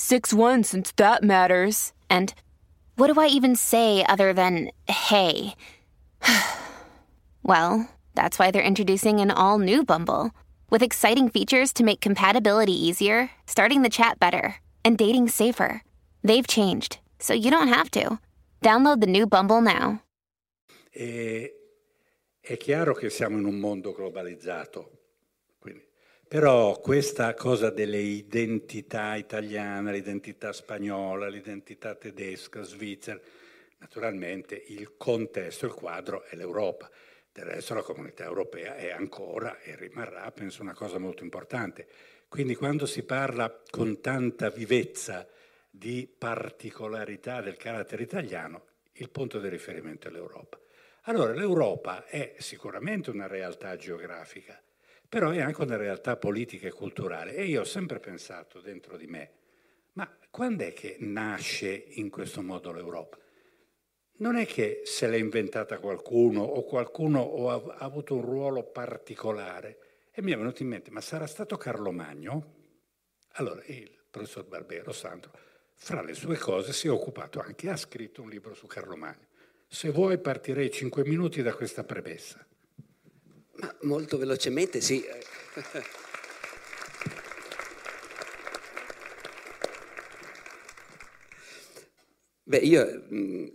6 1 since that matters. And what do I even say other than hey? well, that's why they're introducing an all new Bumble with exciting features to make compatibility easier, starting the chat better, and dating safer. They've changed, so you don't have to. Download the new Bumble now. E, è chiaro che siamo in un mondo globalizzato, quindi, però questa cosa delle identità italiane, l'identità spagnola, l'identità tedesca, svizzera, naturalmente il contesto, il quadro è l'Europa. Del resto la comunità europea è ancora e rimarrà, penso, una cosa molto importante. Quindi quando si parla con tanta vivezza di particolarità del carattere italiano, il punto di riferimento è l'Europa. Allora l'Europa è sicuramente una realtà geografica, però è anche una realtà politica e culturale. E io ho sempre pensato dentro di me, ma quando è che nasce in questo modo l'Europa? Non è che se l'è inventata qualcuno o qualcuno ha avuto un ruolo particolare. E mi è venuto in mente, ma sarà stato Carlo Magno? Allora il professor Barbero Sandro, fra le sue cose, si è occupato anche, ha scritto un libro su Carlo Magno. Se vuoi partirei cinque minuti da questa premessa. Ma molto velocemente, sì. Beh, io,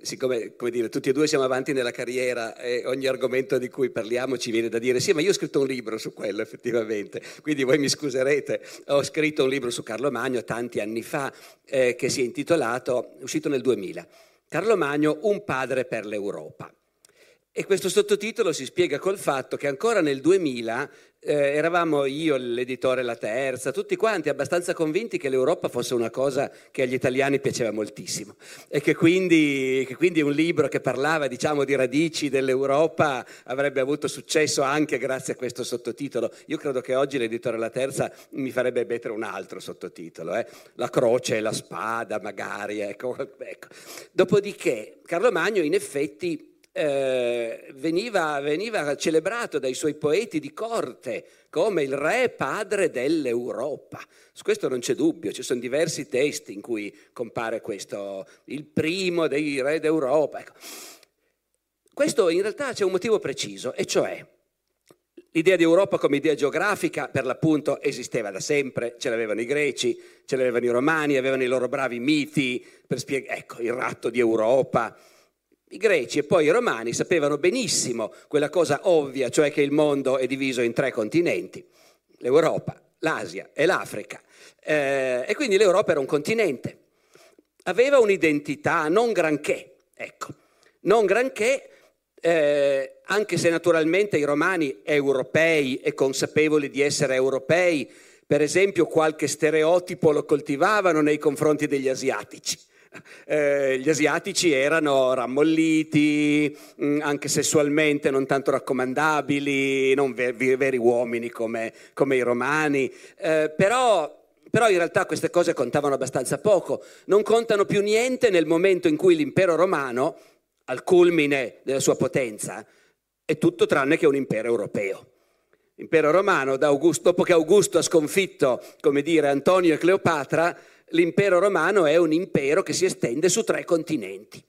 siccome come dire, tutti e due siamo avanti nella carriera e ogni argomento di cui parliamo ci viene da dire sì, ma io ho scritto un libro su quello effettivamente, quindi voi mi scuserete, ho scritto un libro su Carlo Magno tanti anni fa eh, che si è intitolato, uscito nel 2000, Carlo Magno, un padre per l'Europa. E questo sottotitolo si spiega col fatto che ancora nel 2000 eh, eravamo io, l'editore La Terza, tutti quanti abbastanza convinti che l'Europa fosse una cosa che agli italiani piaceva moltissimo e che quindi, che quindi un libro che parlava diciamo, di radici dell'Europa avrebbe avuto successo anche grazie a questo sottotitolo. Io credo che oggi l'editore La Terza mi farebbe mettere un altro sottotitolo, eh? la croce e la spada magari. Ecco, ecco. Dopodiché Carlo Magno in effetti eh, veniva, veniva celebrato dai suoi poeti di corte come il re padre dell'Europa. Su questo non c'è dubbio, ci sono diversi testi in cui compare questo, il primo dei re d'Europa. Ecco. Questo in realtà c'è un motivo preciso, e cioè l'idea di Europa come idea geografica per l'appunto esisteva da sempre, ce l'avevano i greci, ce l'avevano i romani, avevano i loro bravi miti per spiegare, ecco, il ratto di Europa i greci e poi i romani sapevano benissimo quella cosa ovvia, cioè che il mondo è diviso in tre continenti, l'Europa, l'Asia e l'Africa. Eh, e quindi l'Europa era un continente. Aveva un'identità non granché, ecco, non granché, eh, anche se naturalmente i romani europei e consapevoli di essere europei, per esempio qualche stereotipo lo coltivavano nei confronti degli asiatici eh, gli asiatici erano rammolliti, mm, anche sessualmente non tanto raccomandabili, non veri, veri uomini come, come, i romani, eh, però, però in realtà queste cose contavano abbastanza poco, non contano più niente nel momento in cui l'impero romano, al culmine della sua potenza, è tutto tranne che un impero europeo. L'impero romano, dopo che Augusto ha sconfitto, come dire, Antonio e Cleopatra, l'impero romano è un impero che si estende su tre continenti.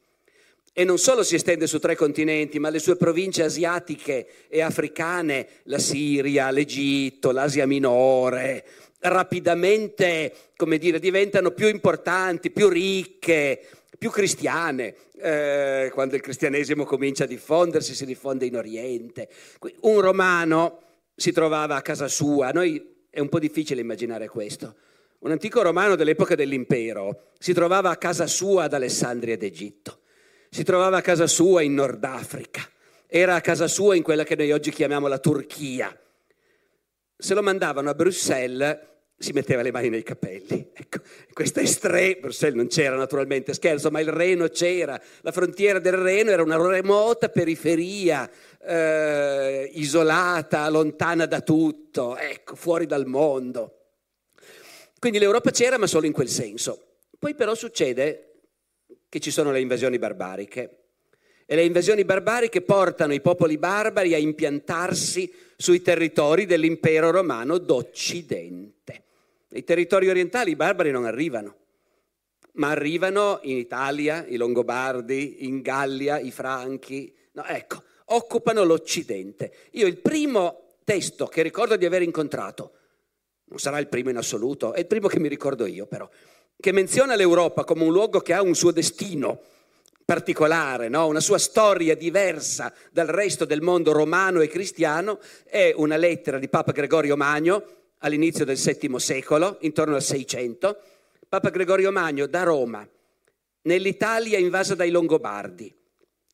E non solo si estende su tre continenti, ma le sue province asiatiche e africane, la Siria, l'Egitto, l'Asia minore, rapidamente, come dire, diventano più importanti, più ricche, più cristiane. Eh, quando il cristianesimo comincia a diffondersi, si diffonde in Oriente. Un romano si trovava a casa sua, noi è un po' difficile immaginare questo. Un antico romano dell'epoca dell'impero si trovava a casa sua ad Alessandria d'Egitto, si trovava a casa sua in Nord Africa, era a casa sua in quella che noi oggi chiamiamo la Turchia. Se lo mandavano a Bruxelles si metteva le mani nei capelli. Ecco, questa estrema, Bruxelles non c'era naturalmente, scherzo, ma il Reno c'era, la frontiera del Reno era una remota periferia, eh, isolata, lontana da tutto, ecco, fuori dal mondo. Quindi l'Europa c'era, ma solo in quel senso. Poi però succede che ci sono le invasioni barbariche e le invasioni barbariche portano i popoli barbari a impiantarsi sui territori dell'impero romano d'Occidente. Nei territori orientali i barbari non arrivano, ma arrivano in Italia, i Longobardi, in Gallia, i Franchi, no, ecco, occupano l'Occidente. Io il primo testo che ricordo di aver incontrato, non sarà il primo in assoluto, è il primo che mi ricordo io però, che menziona l'Europa come un luogo che ha un suo destino particolare, no? una sua storia diversa dal resto del mondo romano e cristiano, è una lettera di Papa Gregorio Magno all'inizio del VII secolo, intorno al 600, Papa Gregorio Magno da Roma, nell'Italia invasa dai Longobardi,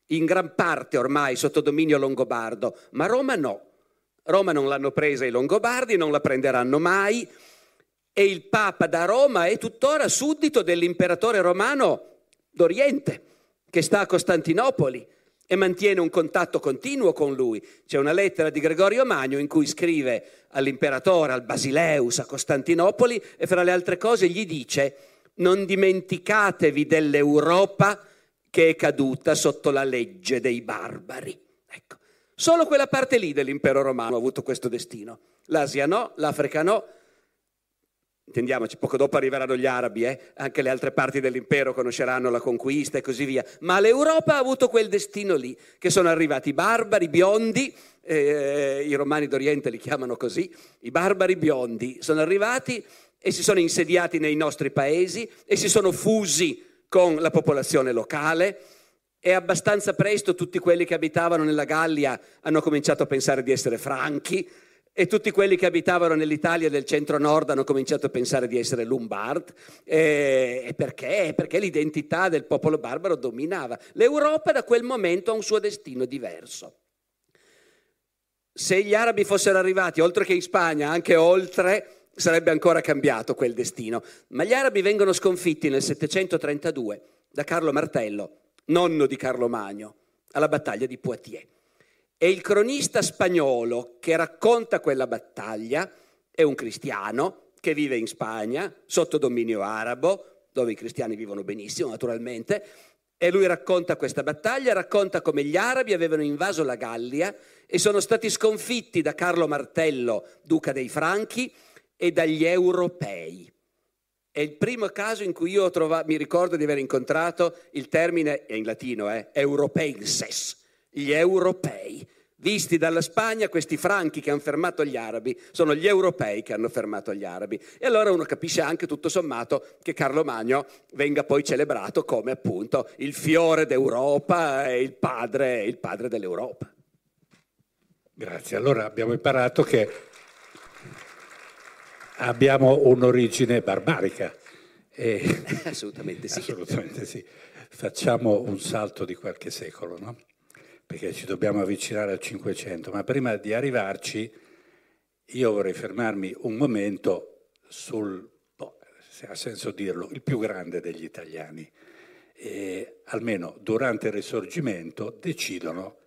in gran parte ormai sotto dominio longobardo, ma Roma no. Roma non l'hanno presa i Longobardi, non la prenderanno mai e il Papa da Roma è tuttora suddito dell'imperatore romano d'Oriente, che sta a Costantinopoli e mantiene un contatto continuo con lui. C'è una lettera di Gregorio Magno in cui scrive all'imperatore, al Basileus, a Costantinopoli e fra le altre cose gli dice non dimenticatevi dell'Europa che è caduta sotto la legge dei barbari. Solo quella parte lì dell'impero romano ha avuto questo destino. L'Asia no, l'Africa no, Intendiamoci, poco dopo arriveranno gli arabi, eh? anche le altre parti dell'impero conosceranno la conquista e così via, ma l'Europa ha avuto quel destino lì, che sono arrivati i barbari biondi, eh, i romani d'Oriente li chiamano così, i barbari biondi sono arrivati e si sono insediati nei nostri paesi e si sono fusi con la popolazione locale e abbastanza presto tutti quelli che abitavano nella Gallia hanno cominciato a pensare di essere franchi, e tutti quelli che abitavano nell'Italia del centro-nord hanno cominciato a pensare di essere Lombard. E perché? Perché l'identità del popolo barbaro dominava. L'Europa da quel momento ha un suo destino diverso. Se gli arabi fossero arrivati oltre che in Spagna, anche oltre, sarebbe ancora cambiato quel destino. Ma gli arabi vengono sconfitti nel 732 da Carlo Martello, nonno di Carlo Magno, alla battaglia di Poitiers. E il cronista spagnolo che racconta quella battaglia è un cristiano che vive in Spagna sotto dominio arabo, dove i cristiani vivono benissimo naturalmente, e lui racconta questa battaglia, racconta come gli arabi avevano invaso la Gallia e sono stati sconfitti da Carlo Martello, duca dei Franchi, e dagli europei. È il primo caso in cui io trovato, mi ricordo di aver incontrato il termine, in latino, eh, europeises, gli europei. Visti dalla Spagna, questi franchi che hanno fermato gli arabi sono gli europei che hanno fermato gli arabi. E allora uno capisce anche tutto sommato che Carlo Magno venga poi celebrato come appunto il fiore d'Europa e il padre, il padre dell'Europa. Grazie, allora abbiamo imparato che abbiamo un'origine barbarica. E... Assolutamente sì. Assolutamente sì. Facciamo un salto di qualche secolo, no? perché ci dobbiamo avvicinare al 500, ma prima di arrivarci io vorrei fermarmi un momento sul, boh, se ha senso dirlo, il più grande degli italiani. E, almeno durante il Risorgimento decidono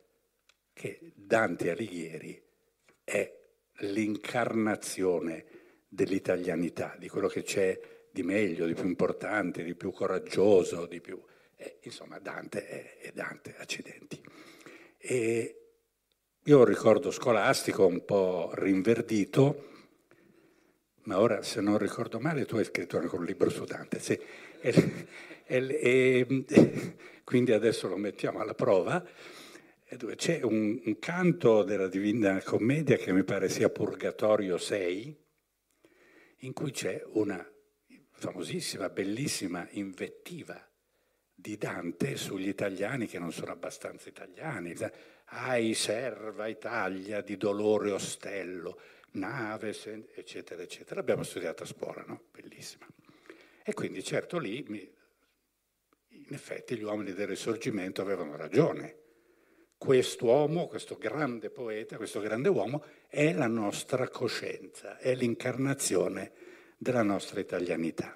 che Dante Alighieri è l'incarnazione dell'italianità, di quello che c'è di meglio, di più importante, di più coraggioso, di più... Eh, insomma, Dante è, è Dante, accidenti. E io ho un ricordo scolastico un po' rinverdito, ma ora se non ricordo male tu hai scritto anche un libro su Dante, sì. e, e, e, quindi adesso lo mettiamo alla prova. C'è un, un, canto della Divina Commedia che mi pare sia Purgatorio 6, in cui c'è una famosissima, bellissima invettiva di Dante sugli italiani che non sono abbastanza italiani. Ai serva Italia di dolore ostello, nave, eccetera, eccetera. L'abbiamo studiata a scuola, no? Bellissima. E quindi certo lì, in effetti, gli uomini del risorgimento avevano ragione. Quest'uomo, questo grande poeta, questo grande uomo, è la nostra coscienza, è l'incarnazione della nostra italianità.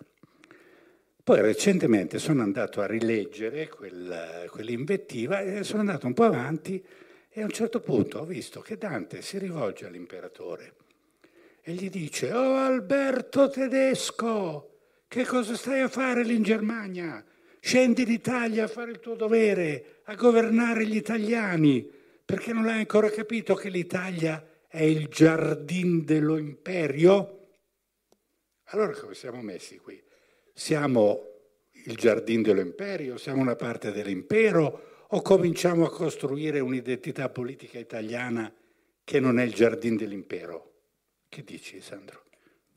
Poi recentemente sono andato a rileggere quel, quell'invettiva e sono andato un po' avanti e a un certo punto ho visto che Dante si rivolge all'imperatore e gli dice, oh Alberto tedesco, che cosa stai a fare lì in Germania? Scendi in Italia a fare il tuo dovere, a governare gli italiani, perché non hai ancora capito che l'Italia è il giardin dello imperio? Allora come siamo messi qui? Siamo il giardin dell'imperio? Siamo una parte dell'impero? O cominciamo a costruire un'identità politica italiana che non è il giardin dell'impero? Che dici, Sandro?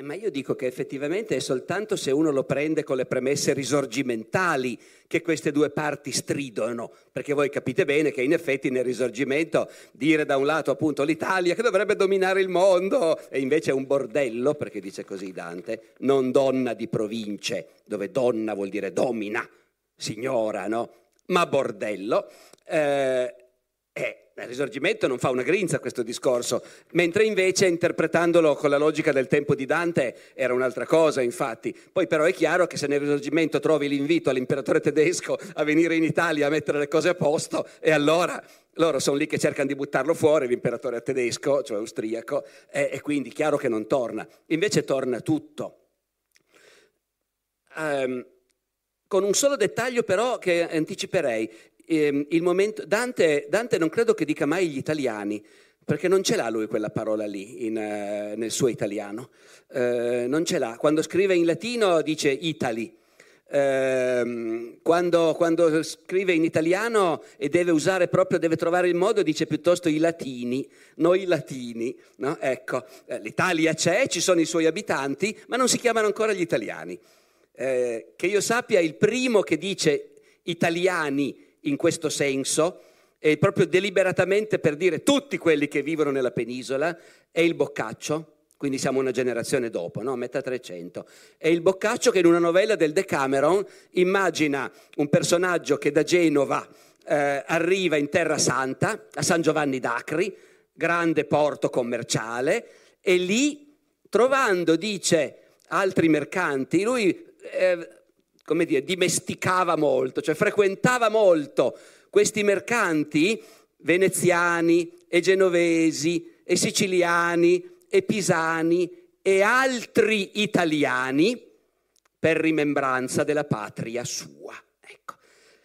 Ma io dico che effettivamente è soltanto se uno lo prende con le premesse risorgimentali che queste due parti stridono, perché voi capite bene che in effetti nel risorgimento dire da un lato appunto l'Italia che dovrebbe dominare il mondo e invece è un bordello, perché dice così Dante, non donna di province, dove donna vuol dire domina, signora, no? Ma bordello. Eh, è il risorgimento non fa una grinza questo discorso, mentre invece interpretandolo con la logica del tempo di Dante era un'altra cosa, infatti. Poi però è chiaro che se nel risorgimento trovi l'invito all'imperatore tedesco a venire in Italia a mettere le cose a posto, e allora loro sono lì che cercano di buttarlo fuori, l'imperatore tedesco, cioè austriaco, e, e quindi chiaro che non torna. Invece torna tutto. Um, con un solo dettaglio però che anticiperei, eh, momento, Dante, Dante, non credo che dica mai gli italiani, perché non ce l'ha lui quella parola lì in, uh, nel suo italiano. Uh, non ce l'ha. Quando scrive in latino dice Italy. Uh, quando, quando, scrive in italiano e deve usare proprio, deve trovare il modo, dice piuttosto i latini, noi latini. No? Ecco, eh, l'Italia c'è, ci sono i suoi abitanti, ma non si chiamano ancora gli italiani. Eh, che io sappia, il primo che dice italiani in questo senso, e proprio deliberatamente per dire tutti quelli che vivono nella penisola, è il Boccaccio, quindi siamo una generazione dopo, no? metà 300. È il Boccaccio che in una novella del Decameron immagina un personaggio che da Genova eh, arriva in Terra Santa, a San Giovanni d'Acri, grande porto commerciale, e lì, trovando, dice, altri mercanti, lui... Eh, come dire, dimesticava molto, cioè frequentava molto questi mercanti veneziani e genovesi e siciliani e pisani e altri italiani per rimembranza della patria sua. Ecco.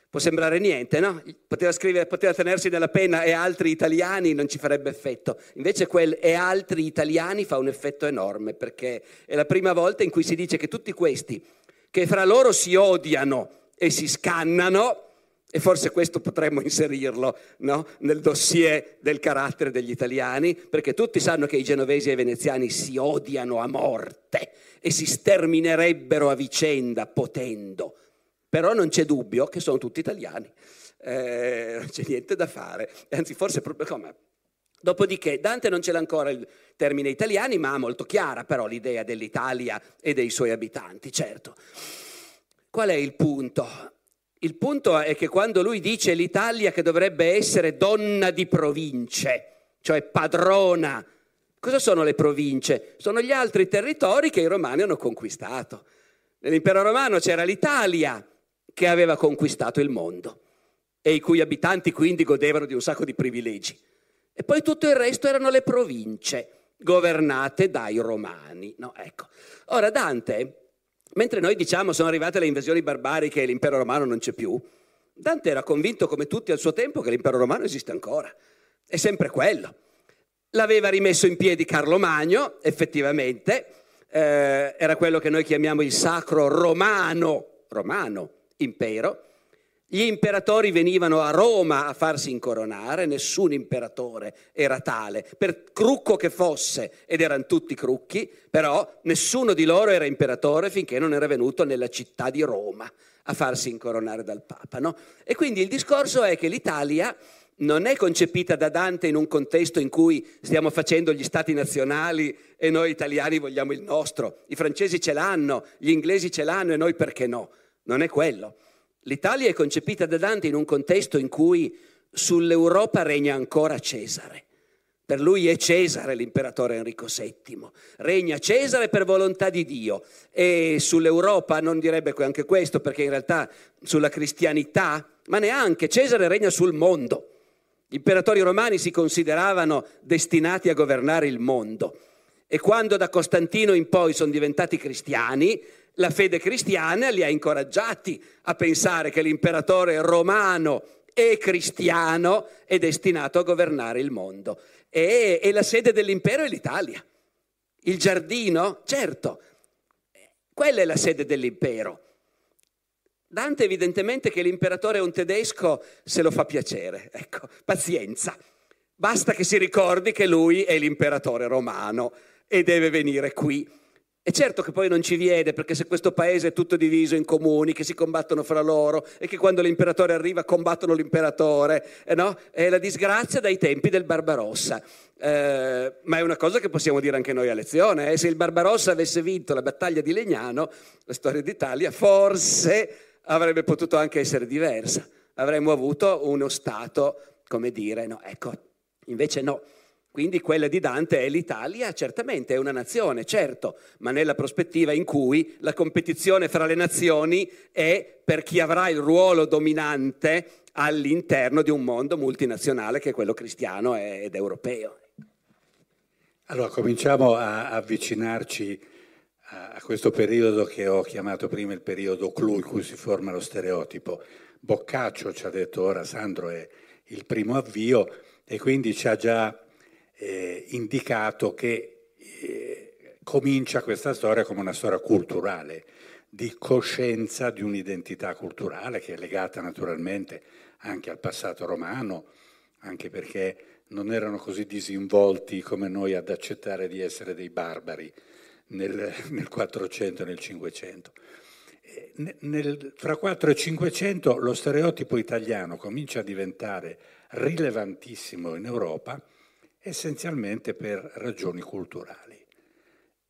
Può sembrare niente, no? Poteva, scrivere, poteva tenersi nella penna e altri italiani non ci farebbe effetto. Invece quel e altri italiani fa un effetto enorme perché è la prima volta in cui si dice che tutti questi che fra loro si odiano e si scannano, e forse questo potremmo inserirlo no? nel dossier del carattere degli italiani, perché tutti sanno che i genovesi e i veneziani si odiano a morte e si sterminerebbero a vicenda potendo, però non c'è dubbio che sono tutti italiani, eh, non c'è niente da fare, anzi forse proprio come... Dopodiché Dante non ce l'ha ancora il termine italiani, ma ha molto chiara però l'idea dell'Italia e dei suoi abitanti, certo. Qual è il punto? Il punto è che quando lui dice l'Italia che dovrebbe essere donna di province, cioè padrona, cosa sono le province? Sono gli altri territori che i romani hanno conquistato. Nell'impero romano c'era l'Italia che aveva conquistato il mondo e i cui abitanti quindi godevano di un sacco di privilegi. E poi tutto il resto erano le province governate dai romani. No, ecco. Ora Dante, mentre noi diciamo sono arrivate le invasioni barbariche e l'impero romano non c'è più, Dante era convinto come tutti al suo tempo che l'impero romano esiste ancora. È sempre quello. L'aveva rimesso in piedi Carlo Magno, effettivamente, eh, era quello che noi chiamiamo il sacro romano, romano impero, gli imperatori venivano a Roma a farsi incoronare, nessun imperatore era tale, per crucco che fosse, ed erano tutti crucchi, però nessuno di loro era imperatore finché non era venuto nella città di Roma a farsi incoronare dal Papa. No? E quindi il discorso è che l'Italia non è concepita da Dante in un contesto in cui stiamo facendo gli stati nazionali e noi italiani vogliamo il nostro, i francesi ce l'hanno, gli inglesi ce l'hanno e noi perché no? Non è quello. L'Italia è concepita da Dante in un contesto in cui sull'Europa regna ancora Cesare. Per lui è Cesare l'imperatore Enrico VII. Regna Cesare per volontà di Dio. E sull'Europa non direbbe anche questo, perché in realtà sulla cristianità, ma neanche Cesare regna sul mondo. Gli imperatori romani si consideravano destinati a governare il mondo. E quando da Costantino in poi sono diventati cristiani, la fede cristiana li ha incoraggiati a pensare che l'imperatore romano e cristiano è destinato a governare il mondo. E, e la sede dell'impero è l'Italia. Il giardino, certo, quella è la sede dell'impero. Dante evidentemente che l'imperatore è un tedesco se lo fa piacere, ecco, pazienza. Basta che si ricordi che lui è l'imperatore romano e deve venire qui. E certo che poi non ci viene, perché se questo paese è tutto diviso in comuni che si combattono fra loro e che quando l'imperatore arriva combattono l'imperatore, eh no? è la disgrazia dai tempi del Barbarossa. Eh, ma è una cosa che possiamo dire anche noi a lezione. Eh? Se il Barbarossa avesse vinto la battaglia di Legnano, la storia d'Italia forse avrebbe potuto anche essere diversa. Avremmo avuto uno Stato, come dire, no, ecco, invece no. Quindi quella di Dante è l'Italia, certamente è una nazione, certo, ma nella prospettiva in cui la competizione fra le nazioni è per chi avrà il ruolo dominante all'interno di un mondo multinazionale che è quello cristiano ed europeo. Allora cominciamo a avvicinarci a questo periodo che ho chiamato prima il periodo clou in cui si forma lo stereotipo. Boccaccio ci ha detto ora Sandro è il primo avvio e quindi ci ha già eh, indicato che eh, comincia questa storia come una storia culturale, di coscienza di un'identità culturale che è legata naturalmente anche al passato romano, anche perché non erano così disinvolti come noi ad accettare di essere dei barbari nel, nel 400 e nel 500. Eh, nel, fra 4 e 500 lo stereotipo italiano comincia a diventare rilevantissimo in Europa essenzialmente per ragioni culturali.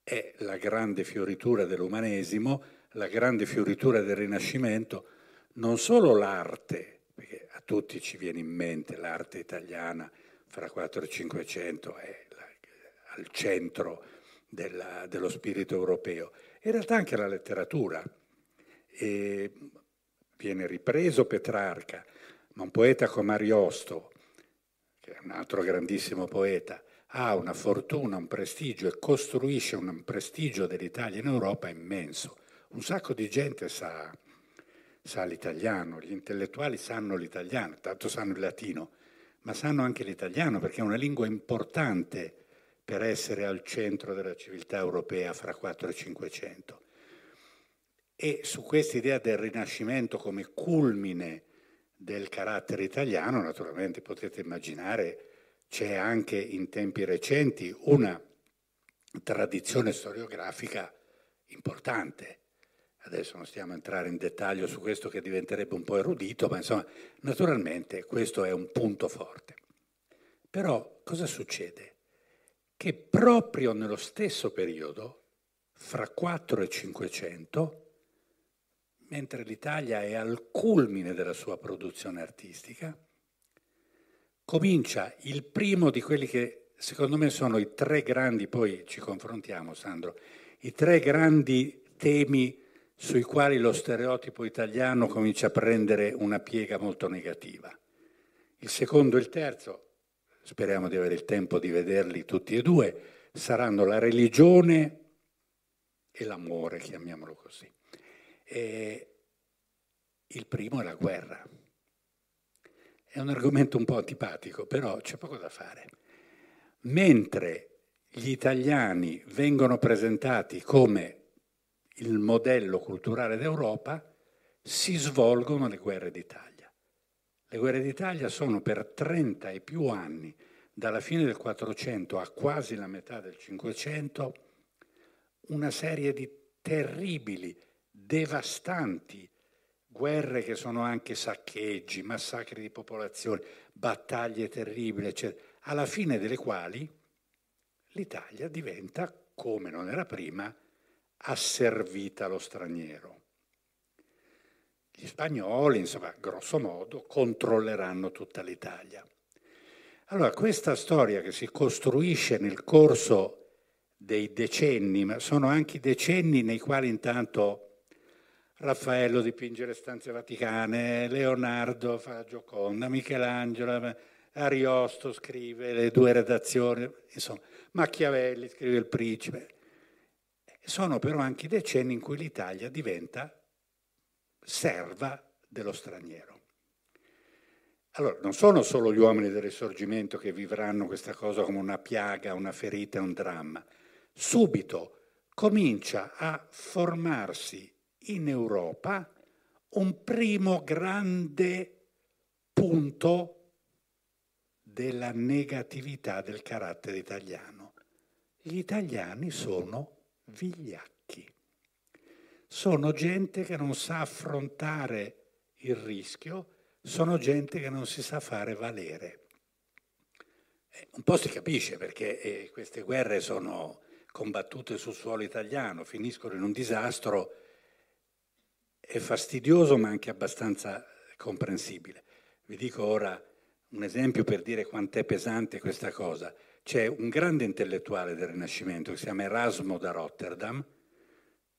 È la grande fioritura dell'umanesimo, la grande fioritura del Rinascimento, non solo l'arte, perché a tutti ci viene in mente l'arte italiana fra 4 e 500, è la, al centro della, dello spirito europeo, in realtà anche la letteratura. E viene ripreso Petrarca, ma un poeta come Ariosto, che è un altro grandissimo poeta, ha una fortuna, un prestigio e costruisce un prestigio dell'Italia in Europa immenso. Un sacco di gente sa, sa l'italiano, gli intellettuali sanno l'italiano, tanto sanno il latino, ma sanno anche l'italiano perché è una lingua importante per essere al centro della civiltà europea fra 4 e 500. E su questa idea del Rinascimento come culmine del carattere italiano, naturalmente potete immaginare, c'è anche in tempi recenti una tradizione storiografica importante. Adesso non stiamo a entrare in dettaglio su questo che diventerebbe un po' erudito, ma insomma, naturalmente questo è un punto forte. Però cosa succede? Che proprio nello stesso periodo, fra 4 e 500, mentre l'Italia è al culmine della sua produzione artistica, comincia il primo di quelli che secondo me sono i tre grandi, poi ci confrontiamo Sandro, i tre grandi temi sui quali lo stereotipo italiano comincia a prendere una piega molto negativa. Il secondo e il terzo, speriamo di avere il tempo di vederli tutti e due, saranno la religione e l'amore, chiamiamolo così. E il primo è la guerra. È un argomento un po' antipatico, però c'è poco da fare. Mentre gli italiani vengono presentati come il modello culturale d'Europa, si svolgono le guerre d'Italia. Le guerre d'Italia sono per 30 e più anni, dalla fine del 400 a quasi la metà del 500, una serie di terribili devastanti guerre che sono anche saccheggi, massacri di popolazione, battaglie terribili, eccetera, alla fine delle quali l'Italia diventa, come non era prima, asservita allo straniero. gli spagnoli, insomma, grosso modo, controlleranno tutta l'Italia. Allora, questa storia che si costruisce nel corso dei decenni, ma sono anche i decenni nei quali intanto Raffaello dipinge le stanze vaticane, Leonardo fa Gioconda, Michelangelo, Ariosto scrive le due redazioni, insomma, Machiavelli scrive il principe. Sono però anche i decenni in cui l'Italia diventa serva dello straniero. Allora, non sono solo gli uomini del risorgimento che vivranno questa cosa come una piaga, una ferita, un dramma. Subito comincia a formarsi in Europa un primo grande punto della negatività del carattere italiano. Gli italiani sono vigliacchi, sono gente che non sa affrontare il rischio, sono gente che non si sa fare valere. Eh, un po' si capisce perché eh, queste guerre sono combattute sul suolo italiano, finiscono in un disastro, è fastidioso ma anche abbastanza comprensibile. Vi dico ora un esempio per dire quant'è pesante questa cosa. C'è un grande intellettuale del Rinascimento che si chiama Erasmo da Rotterdam,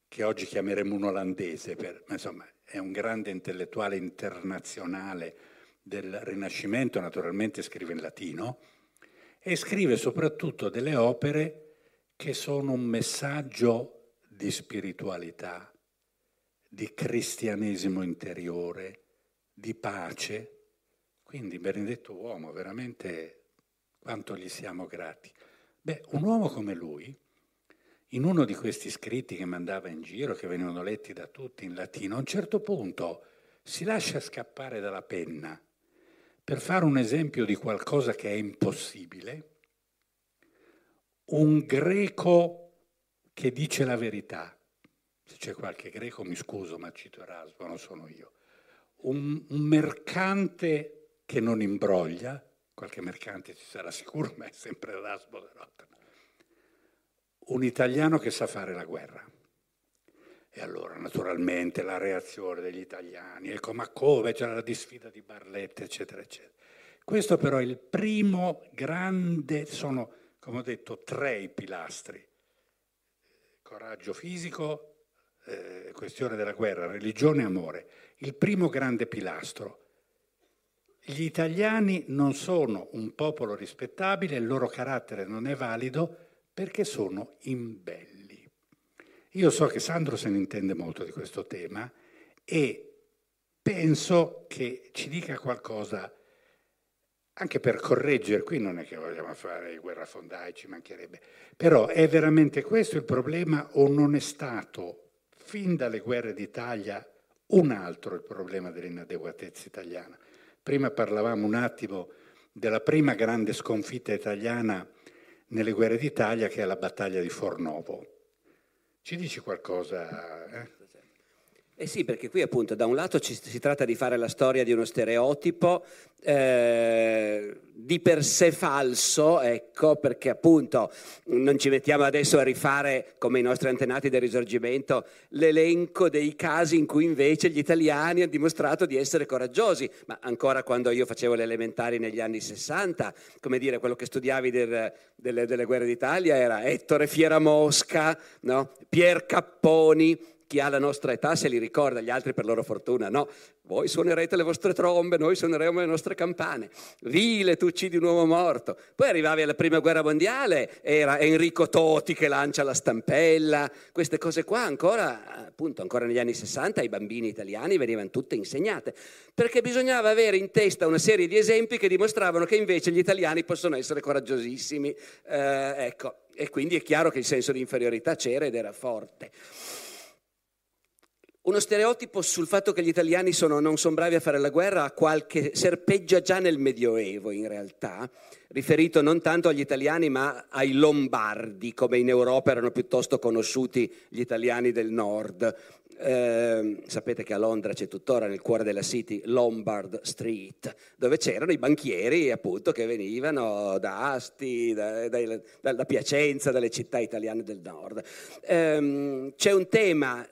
che oggi chiameremo un olandese, per, insomma è un grande intellettuale internazionale del Rinascimento, naturalmente scrive in latino, e scrive soprattutto delle opere che sono un messaggio di spiritualità, di cristianesimo interiore, di pace. Quindi benedetto uomo, veramente quanto gli siamo grati. Beh, un uomo come lui, in uno di questi scritti che mandava in giro, che venivano letti da tutti in latino, a un certo punto si lascia scappare dalla penna per fare un esempio di qualcosa che è impossibile, un greco che dice la verità. Se c'è qualche greco mi scuso, ma cito Erasmo, non sono io. Un, un mercante che non imbroglia, qualche mercante ci sarà sicuro, ma è sempre Erasmo da Rotterdam un italiano che sa fare la guerra. E allora naturalmente la reazione degli italiani, ecco ma come c'era la disfida di Barletta, eccetera, eccetera. Questo però è il primo grande, sono come ho detto tre i pilastri, coraggio fisico, eh, questione della guerra, religione e amore. Il primo grande pilastro. Gli italiani non sono un popolo rispettabile, il loro carattere non è valido, perché sono imbelli. Io so che Sandro se ne intende molto di questo tema e penso che ci dica qualcosa anche per correggere, qui non è che vogliamo fare guerrafondai, ci mancherebbe, però è veramente questo il problema o non è stato fin dalle guerre d'Italia un altro il problema dell'inadeguatezza italiana? Prima parlavamo un attimo della prima grande sconfitta italiana nelle guerre d'Italia che è la battaglia di Fornovo. Ci dici qualcosa? Eh? Eh sì, perché qui appunto da un lato ci, si tratta di fare la storia di uno stereotipo eh, di per sé falso, ecco, perché appunto non ci mettiamo adesso a rifare, come i nostri antenati del risorgimento, l'elenco dei casi in cui invece gli italiani hanno dimostrato di essere coraggiosi, ma ancora quando io facevo le elementari negli anni 60, come dire, quello che studiavi del, delle, delle guerre d'Italia era Ettore Fieramosca, no? Pier Capponi, chi ha la nostra età se li ricorda, gli altri per loro fortuna no. Voi suonerete le vostre trombe, noi suoneremo le nostre campane. Vile, tu uccidi un uomo morto. Poi arrivavi alla prima guerra mondiale, era Enrico Toti che lancia la stampella, queste cose qua ancora, appunto, ancora negli anni 60 ai bambini italiani venivano tutte insegnate, perché bisognava avere in testa una serie di esempi che dimostravano che invece gli italiani possono essere coraggiosissimi. Eh, ecco, e quindi è chiaro che il senso di inferiorità c'era ed era forte. Uno stereotipo sul fatto che gli italiani sono, non sono bravi a fare la guerra qualche, serpeggia già nel Medioevo in realtà, riferito non tanto agli italiani ma ai lombardi, come in Europa erano piuttosto conosciuti gli italiani del nord. Eh, sapete che a Londra c'è tuttora nel cuore della City Lombard Street, dove c'erano i banchieri appunto che venivano da Asti, da, da, da Piacenza, dalle città italiane del nord. Eh, c'è un tema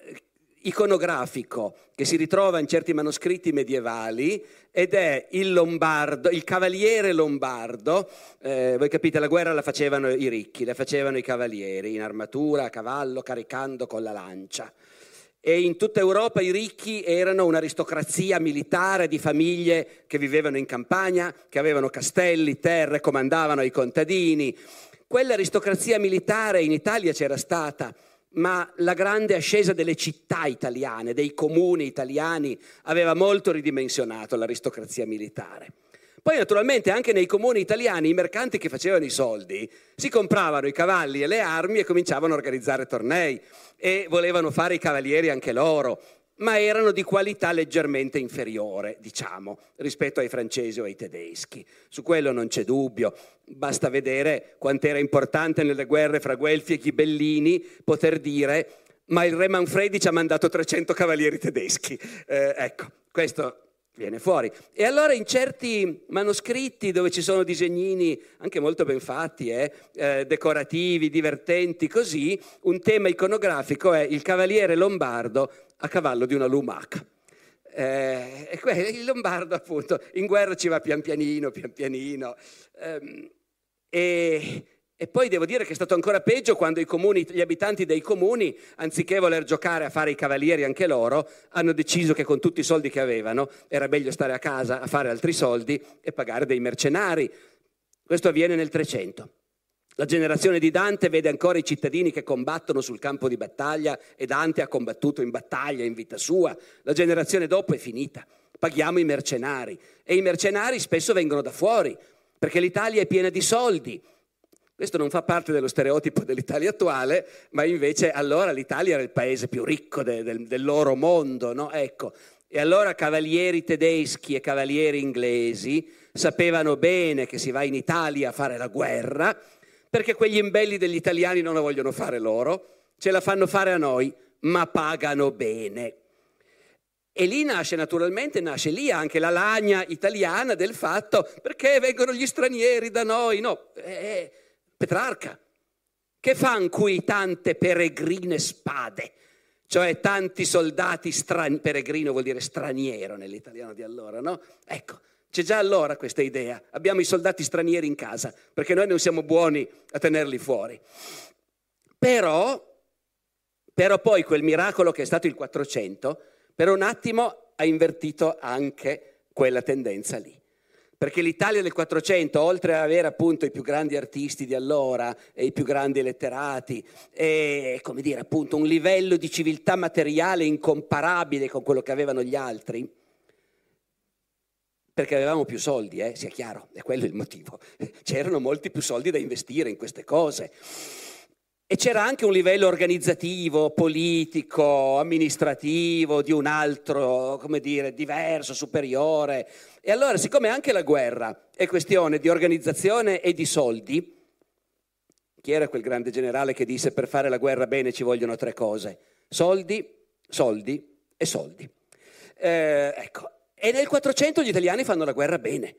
iconografico che si ritrova in certi manoscritti medievali ed è il lombardo, il cavaliere lombardo. Eh, voi capite, la guerra la facevano i ricchi, la facevano i cavalieri in armatura, a cavallo, caricando con la lancia. E in tutta Europa i ricchi erano un'aristocrazia militare di famiglie che vivevano in campagna, che avevano castelli, terre, comandavano i contadini. Quell'aristocrazia militare in Italia c'era stata, ma la grande ascesa delle città italiane, dei comuni italiani, aveva molto ridimensionato l'aristocrazia militare. Poi naturalmente anche nei comuni italiani i mercanti che facevano i soldi si compravano i cavalli e le armi e cominciavano a organizzare tornei e volevano fare i cavalieri anche loro, ma erano di qualità leggermente inferiore, diciamo, rispetto ai francesi o ai tedeschi. Su quello non c'è dubbio. Basta vedere quant'era importante nelle guerre fra Guelfi e Ghibellini poter dire ma il re Manfredi ci ha mandato 300 cavalieri tedeschi. Eh, ecco, questo viene fuori. E allora in certi manoscritti dove ci sono disegnini anche molto ben fatti, eh, eh, decorativi, divertenti, così, un tema iconografico è il cavaliere lombardo a cavallo di una lumaca. Eh, il lombardo appunto in guerra ci va pian pianino, pian pianino. Ehm, e, e poi devo dire che è stato ancora peggio quando comuni, gli abitanti dei comuni, anziché voler giocare a fare i cavalieri anche loro, hanno deciso che con tutti i soldi che avevano era meglio stare a casa a fare altri soldi e pagare dei mercenari. Questo avviene nel 300. La generazione di Dante vede ancora i cittadini che combattono sul campo di battaglia e Dante ha combattuto in battaglia in vita sua. La generazione dopo è finita. Paghiamo i mercenari e i mercenari spesso vengono da fuori perché l'Italia è piena di soldi questo non fa parte dello stereotipo dell'Italia attuale, ma invece allora l'Italia era il paese più ricco de, de, del loro mondo, no? Ecco. E allora cavalieri tedeschi e cavalieri inglesi sapevano bene che si va in Italia a fare la guerra, perché quegli imbelli degli italiani non la vogliono fare loro, ce la fanno fare a noi, ma pagano bene. E lì nasce naturalmente, nasce lì anche la lagna italiana del fatto perché vengono gli stranieri da noi, no? Eh, Petrarca. Che fan qui tante peregrine spade? Cioè tanti soldati stranieri, peregrino vuol dire straniero nell'italiano di allora, no? Ecco, c'è già allora questa idea. Abbiamo i soldati stranieri in casa, perché noi non siamo buoni a tenerli fuori. Però, però poi quel miracolo che è stato il 400, per un attimo ha invertito anche quella tendenza lì perché l'Italia del 400, oltre ad avere appunto i più grandi artisti di allora e i più grandi letterati, e come dire appunto un livello di civiltà materiale incomparabile con quello che avevano gli altri, perché avevamo più soldi, eh, sia chiaro, è quello il motivo. C'erano molti più soldi da investire in queste cose. E c'era anche un livello organizzativo, politico, amministrativo di un altro, come dire, diverso, superiore. E allora, siccome anche la guerra è questione di organizzazione e di soldi, chi era quel grande generale che disse per fare la guerra bene ci vogliono tre cose? Soldi, soldi e soldi. Eh, ecco, e nel 400 gli italiani fanno la guerra bene.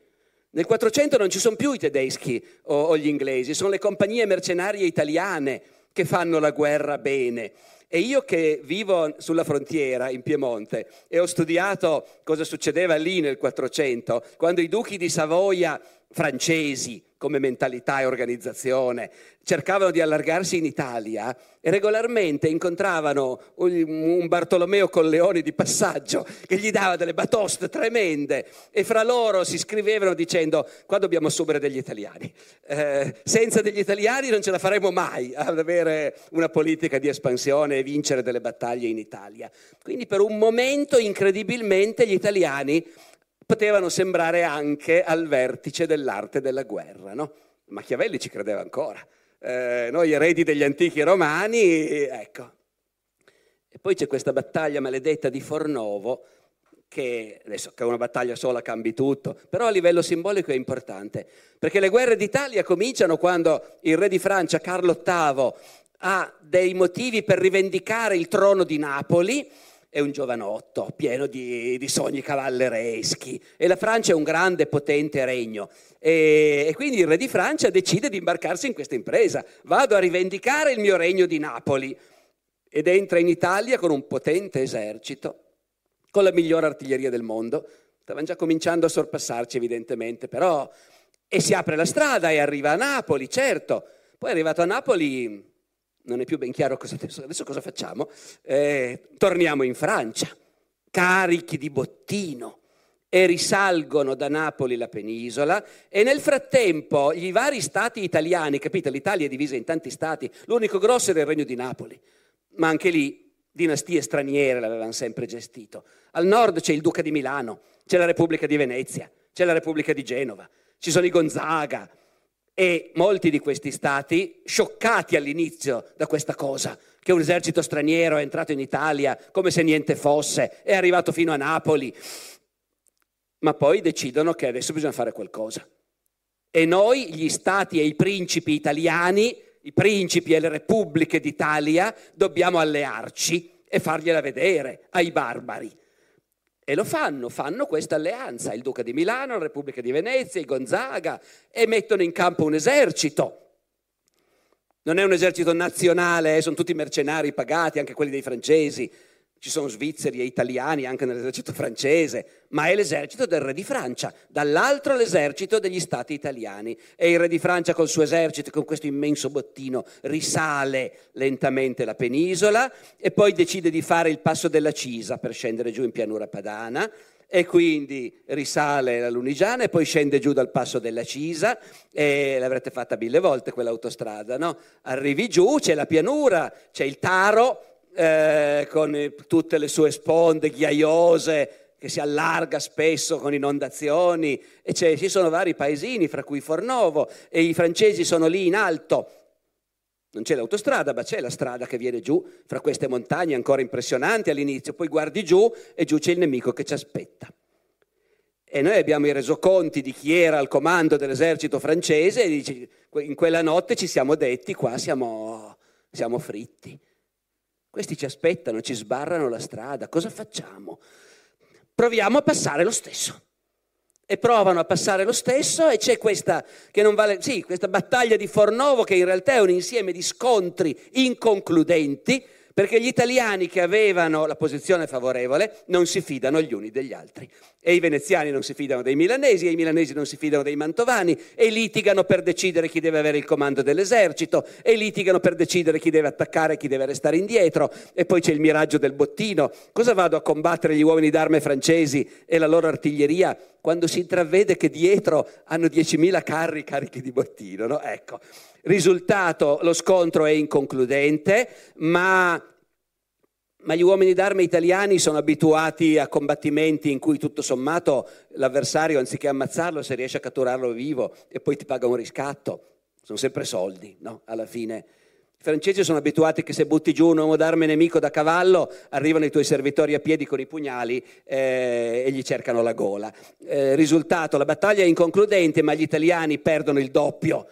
Nel 400 non ci sono più i tedeschi o, o gli inglesi, sono le compagnie mercenarie italiane che fanno la guerra bene. E io che vivo sulla frontiera in Piemonte e ho studiato cosa succedeva lì nel 400, quando i duchi di Savoia francesi come mentalità e organizzazione, cercavano di allargarsi in Italia e regolarmente incontravano un Bartolomeo Colleoni di passaggio che gli dava delle batoste tremende e fra loro si scrivevano dicendo qua dobbiamo assumere degli italiani, eh, senza degli italiani non ce la faremo mai ad avere una politica di espansione e vincere delle battaglie in Italia. Quindi per un momento incredibilmente gli italiani potevano sembrare anche al vertice dell'arte della guerra. No? Machiavelli ci credeva ancora. Eh, noi eredi degli antichi romani, ecco. E poi c'è questa battaglia maledetta di Fornovo, che adesso che una battaglia sola cambi tutto, però a livello simbolico è importante, perché le guerre d'Italia cominciano quando il re di Francia, Carlo VIII, ha dei motivi per rivendicare il trono di Napoli, è un giovanotto pieno di, di, sogni cavallereschi e la Francia è un grande potente regno e, e, quindi il re di Francia decide di imbarcarsi in questa impresa. Vado a rivendicare il mio regno di Napoli. ed entra in Italia con un potente esercito, con la migliore artiglieria del mondo. Stavano già cominciando a sorpassarci evidentemente, però... E si apre la strada e arriva a Napoli, certo. Poi arrivato a Napoli non è più ben chiaro cosa adesso, adesso cosa facciamo. Eh, torniamo in Francia, carichi di bottino e risalgono da Napoli la penisola e nel frattempo i vari stati italiani, capite, l'Italia è divisa in tanti stati, l'unico grosso era il regno di Napoli, ma anche lì dinastie straniere l'avevano sempre gestito. Al nord c'è il duca di Milano, c'è la Repubblica di Venezia, c'è la Repubblica di Genova, ci sono i Gonzaga e molti di questi stati, scioccati all'inizio da questa cosa, che un esercito straniero è entrato in Italia come se niente fosse, è arrivato fino a Napoli, ma poi decidono che adesso bisogna fare qualcosa. E noi, gli stati e i principi italiani, i principi e le repubbliche d'Italia, dobbiamo allearci e fargliela vedere ai barbari. E lo fanno, fanno questa alleanza, il Duca di Milano, la Repubblica di Venezia, i Gonzaga, e mettono in campo un esercito. Non è un esercito nazionale, eh, sono tutti mercenari pagati, anche quelli dei francesi, ci sono svizzeri e italiani anche nell'esercito francese, ma è l'esercito del re di Francia, dall'altro l'esercito degli stati italiani. E il re di Francia col suo esercito, con questo immenso bottino, risale lentamente la penisola e poi decide di fare il passo della Cisa per scendere giù in pianura padana e quindi risale la Lunigiana e poi scende giù dal passo della Cisa e l'avrete fatta mille volte quell'autostrada, no? Arrivi giù, c'è la pianura, c'è il Taro, eh, con tutte le sue sponde ghiaiose che si allarga spesso con inondazioni e ci sono vari paesini, fra cui Fornovo, e i francesi sono lì in alto. Non c'è l'autostrada, ma c'è la strada che viene giù fra queste montagne ancora impressionanti all'inizio, poi guardi giù e giù c'è il nemico che ci aspetta. E noi abbiamo i resoconti di chi era al comando dell'esercito francese e dice, in quella notte ci siamo detti, qua siamo, siamo fritti. Questi ci aspettano, ci sbarrano la strada, cosa facciamo? Proviamo a passare lo stesso. E provano a passare lo stesso e c'è questa, vale, sì, questa battaglia di Fornovo che in realtà è un insieme di scontri inconcludenti perché gli italiani che avevano la posizione favorevole non si fidano gli uni degli altri. E i veneziani non si fidano dei milanesi, e i milanesi non si fidano dei mantovani, e litigano per decidere chi deve avere il comando dell'esercito, e litigano per decidere chi deve attaccare e chi deve restare indietro, e poi c'è il miraggio del bottino. Cosa vado a combattere gli uomini d'arme francesi e la loro artiglieria quando si intravede che dietro hanno 10.000 carri carichi di bottino? No? Ecco. Risultato, lo scontro è inconcludente, ma, ma, gli uomini d'arme italiani sono abituati a combattimenti in cui tutto sommato l'avversario, anziché ammazzarlo, se riesce a catturarlo vivo e poi ti paga un riscatto, sono sempre soldi, no? Alla fine. I francesi sono abituati che se butti giù un uomo d'arme nemico da cavallo, arrivano i tuoi servitori a piedi con i pugnali eh, e gli cercano la gola. Eh, risultato, la battaglia è inconcludente, ma gli italiani perdono il doppio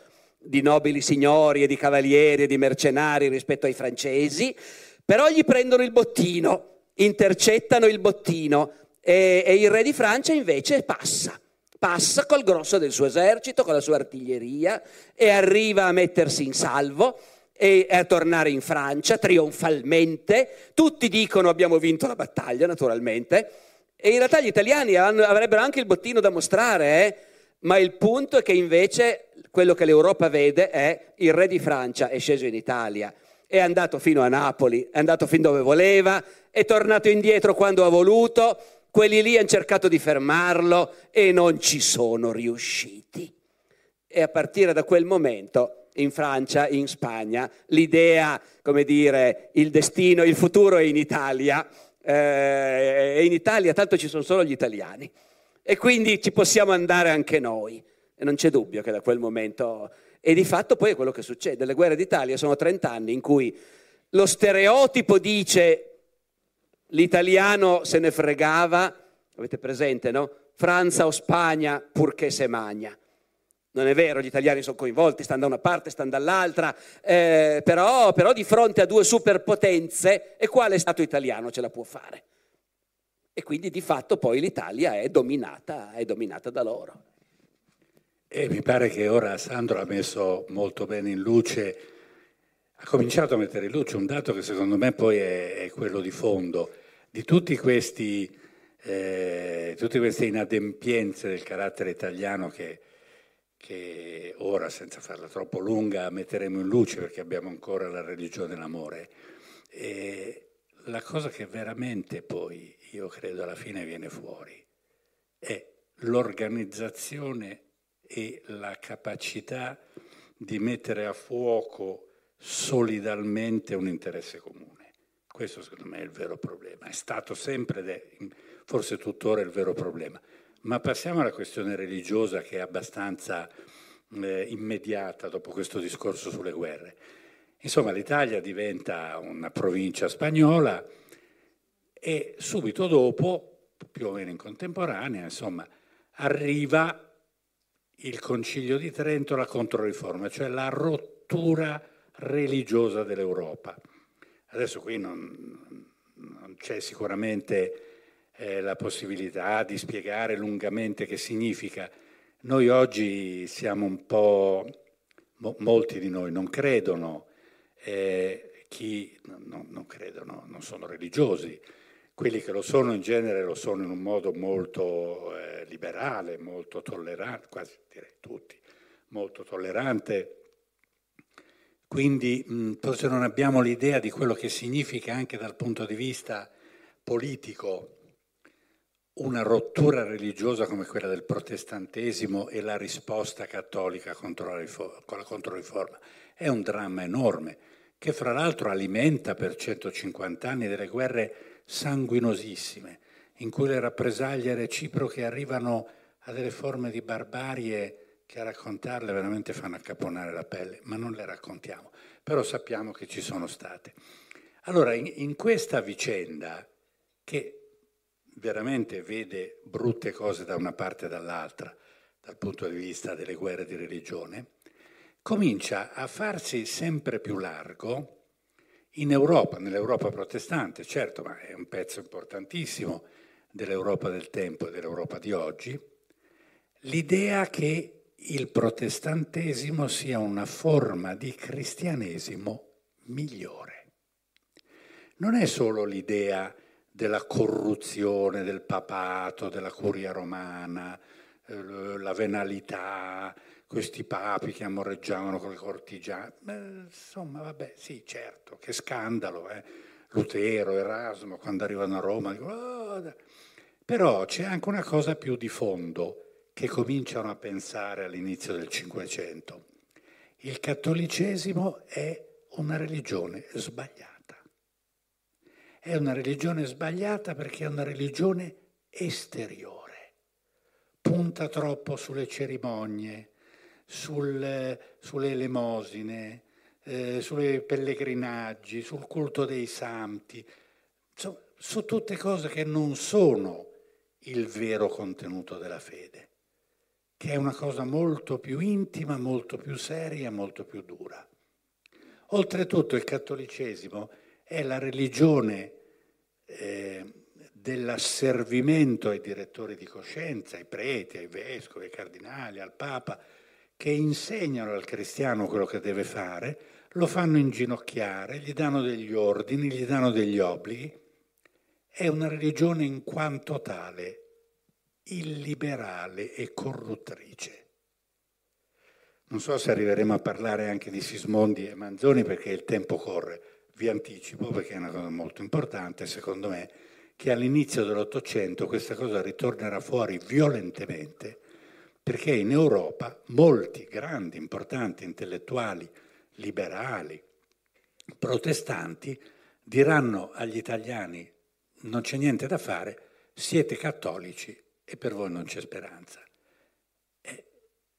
di nobili signori e di cavalieri e di mercenari rispetto ai francesi, però gli prendono il bottino, intercettano il bottino e, e il re di Francia invece passa passa col grosso del suo esercito, con la sua artiglieria e arriva a mettersi in salvo e a tornare in Francia trionfalmente. Tutti dicono abbiamo vinto la battaglia, naturalmente, e in realtà gli italiani avrebbero anche il bottino da mostrare, eh? ma il punto è che invece quello che l'Europa vede è il re di Francia è sceso in Italia, è andato fino a Napoli, è andato fin dove voleva, è tornato indietro quando ha voluto, quelli lì hanno cercato di fermarlo e non ci sono riusciti. E a partire da quel momento in Francia, in Spagna, l'idea, come dire, il destino, il futuro è in Italia, eh, è in Italia, tanto ci sono solo gli italiani e quindi ci possiamo andare anche noi. E non c'è dubbio che da quel momento... E di fatto poi è quello che succede. Le guerre d'Italia sono 30 anni in cui lo stereotipo dice l'italiano se ne fregava, avete presente, no? Francia o Spagna purché se magna. Non è vero, gli italiani sono coinvolti, stanno da una parte, stanno dall'altra, eh, però, però di fronte a due superpotenze, e quale Stato italiano ce la può fare? E quindi di fatto poi l'Italia è dominata, è dominata da loro. E mi pare che ora Sandro ha messo molto bene in luce ha cominciato a mettere in luce un dato che secondo me poi è, è quello di fondo, di tutti questi, eh, tutte queste inadempienze del carattere italiano che, che ora, senza farla troppo lunga, metteremo in luce perché abbiamo ancora la religione dell'amore. E la cosa che veramente poi, io credo, alla fine viene fuori è l'organizzazione e la capacità di mettere a fuoco solidalmente un interesse comune. Questo secondo me è il vero problema, è stato sempre ed è forse tuttora il vero problema. Ma passiamo alla questione religiosa che è abbastanza eh, immediata dopo questo discorso sulle guerre. Insomma, l'Italia diventa una provincia spagnola e subito dopo, più o meno in contemporanea, insomma, arriva il Concilio di Trento, la Controriforma, cioè la rottura religiosa dell'Europa. Adesso qui non, non c'è sicuramente eh, la possibilità di spiegare lungamente che significa. Noi oggi siamo un po', mo, molti di noi non credono, eh, chi no, non credono, non sono religiosi, quelli che lo sono in genere lo sono in un modo molto eh, liberale, molto tollerante, quasi direi tutti, molto tollerante. Quindi mh, forse non abbiamo l'idea di quello che significa anche dal punto di vista politico una rottura religiosa come quella del protestantesimo e la risposta cattolica contro la, riforma, con la controriforma. È un dramma enorme che fra l'altro alimenta per 150 anni delle guerre sanguinosissime, in cui le rappresaglie reciproche arrivano a delle forme di barbarie che a raccontarle veramente fanno accaponare la pelle, ma non le raccontiamo, però sappiamo che ci sono state. Allora, in, in questa vicenda, che veramente vede brutte cose da una parte e dall'altra, dal punto di vista delle guerre di religione, comincia a farsi sempre più largo in Europa, nell'Europa protestante, certo, ma è un pezzo importantissimo dell'Europa del tempo e dell'Europa di oggi, l'idea che il protestantesimo sia una forma di cristianesimo migliore. Non è solo l'idea della corruzione del papato, della curia romana, eh, la venalità, questi papi che amoreggiavano con le cortigiane. Insomma, vabbè, sì, certo, che scandalo, eh? Lutero, Erasmo, quando arrivano a Roma, dicono, oh, però c'è anche una cosa più di fondo che cominciano a pensare all'inizio del Cinquecento. Il cattolicesimo è una religione sbagliata. È una religione sbagliata perché è una religione esteriore. Punta troppo sulle cerimonie, sul, sulle elemosine, eh, sui pellegrinaggi, sul culto dei santi, su, su tutte cose che non sono il vero contenuto della fede, che è una cosa molto più intima, molto più seria, molto più dura. Oltretutto il cattolicesimo è la religione eh, dell'asservimento ai direttori di coscienza, ai preti, ai vescovi, ai cardinali, al Papa, che insegnano al cristiano quello che deve fare, lo fanno inginocchiare, gli danno degli ordini, gli danno degli obblighi. È una religione in quanto tale illiberale e corruttrice. Non so se arriveremo a parlare anche di Sismondi e Manzoni perché il tempo corre. Vi anticipo perché è una cosa molto importante, secondo me, che all'inizio dell'Ottocento questa cosa ritornerà fuori violentemente perché in Europa molti grandi, importanti intellettuali liberali, protestanti, diranno agli italiani non c'è niente da fare, siete cattolici e per voi non c'è speranza. E,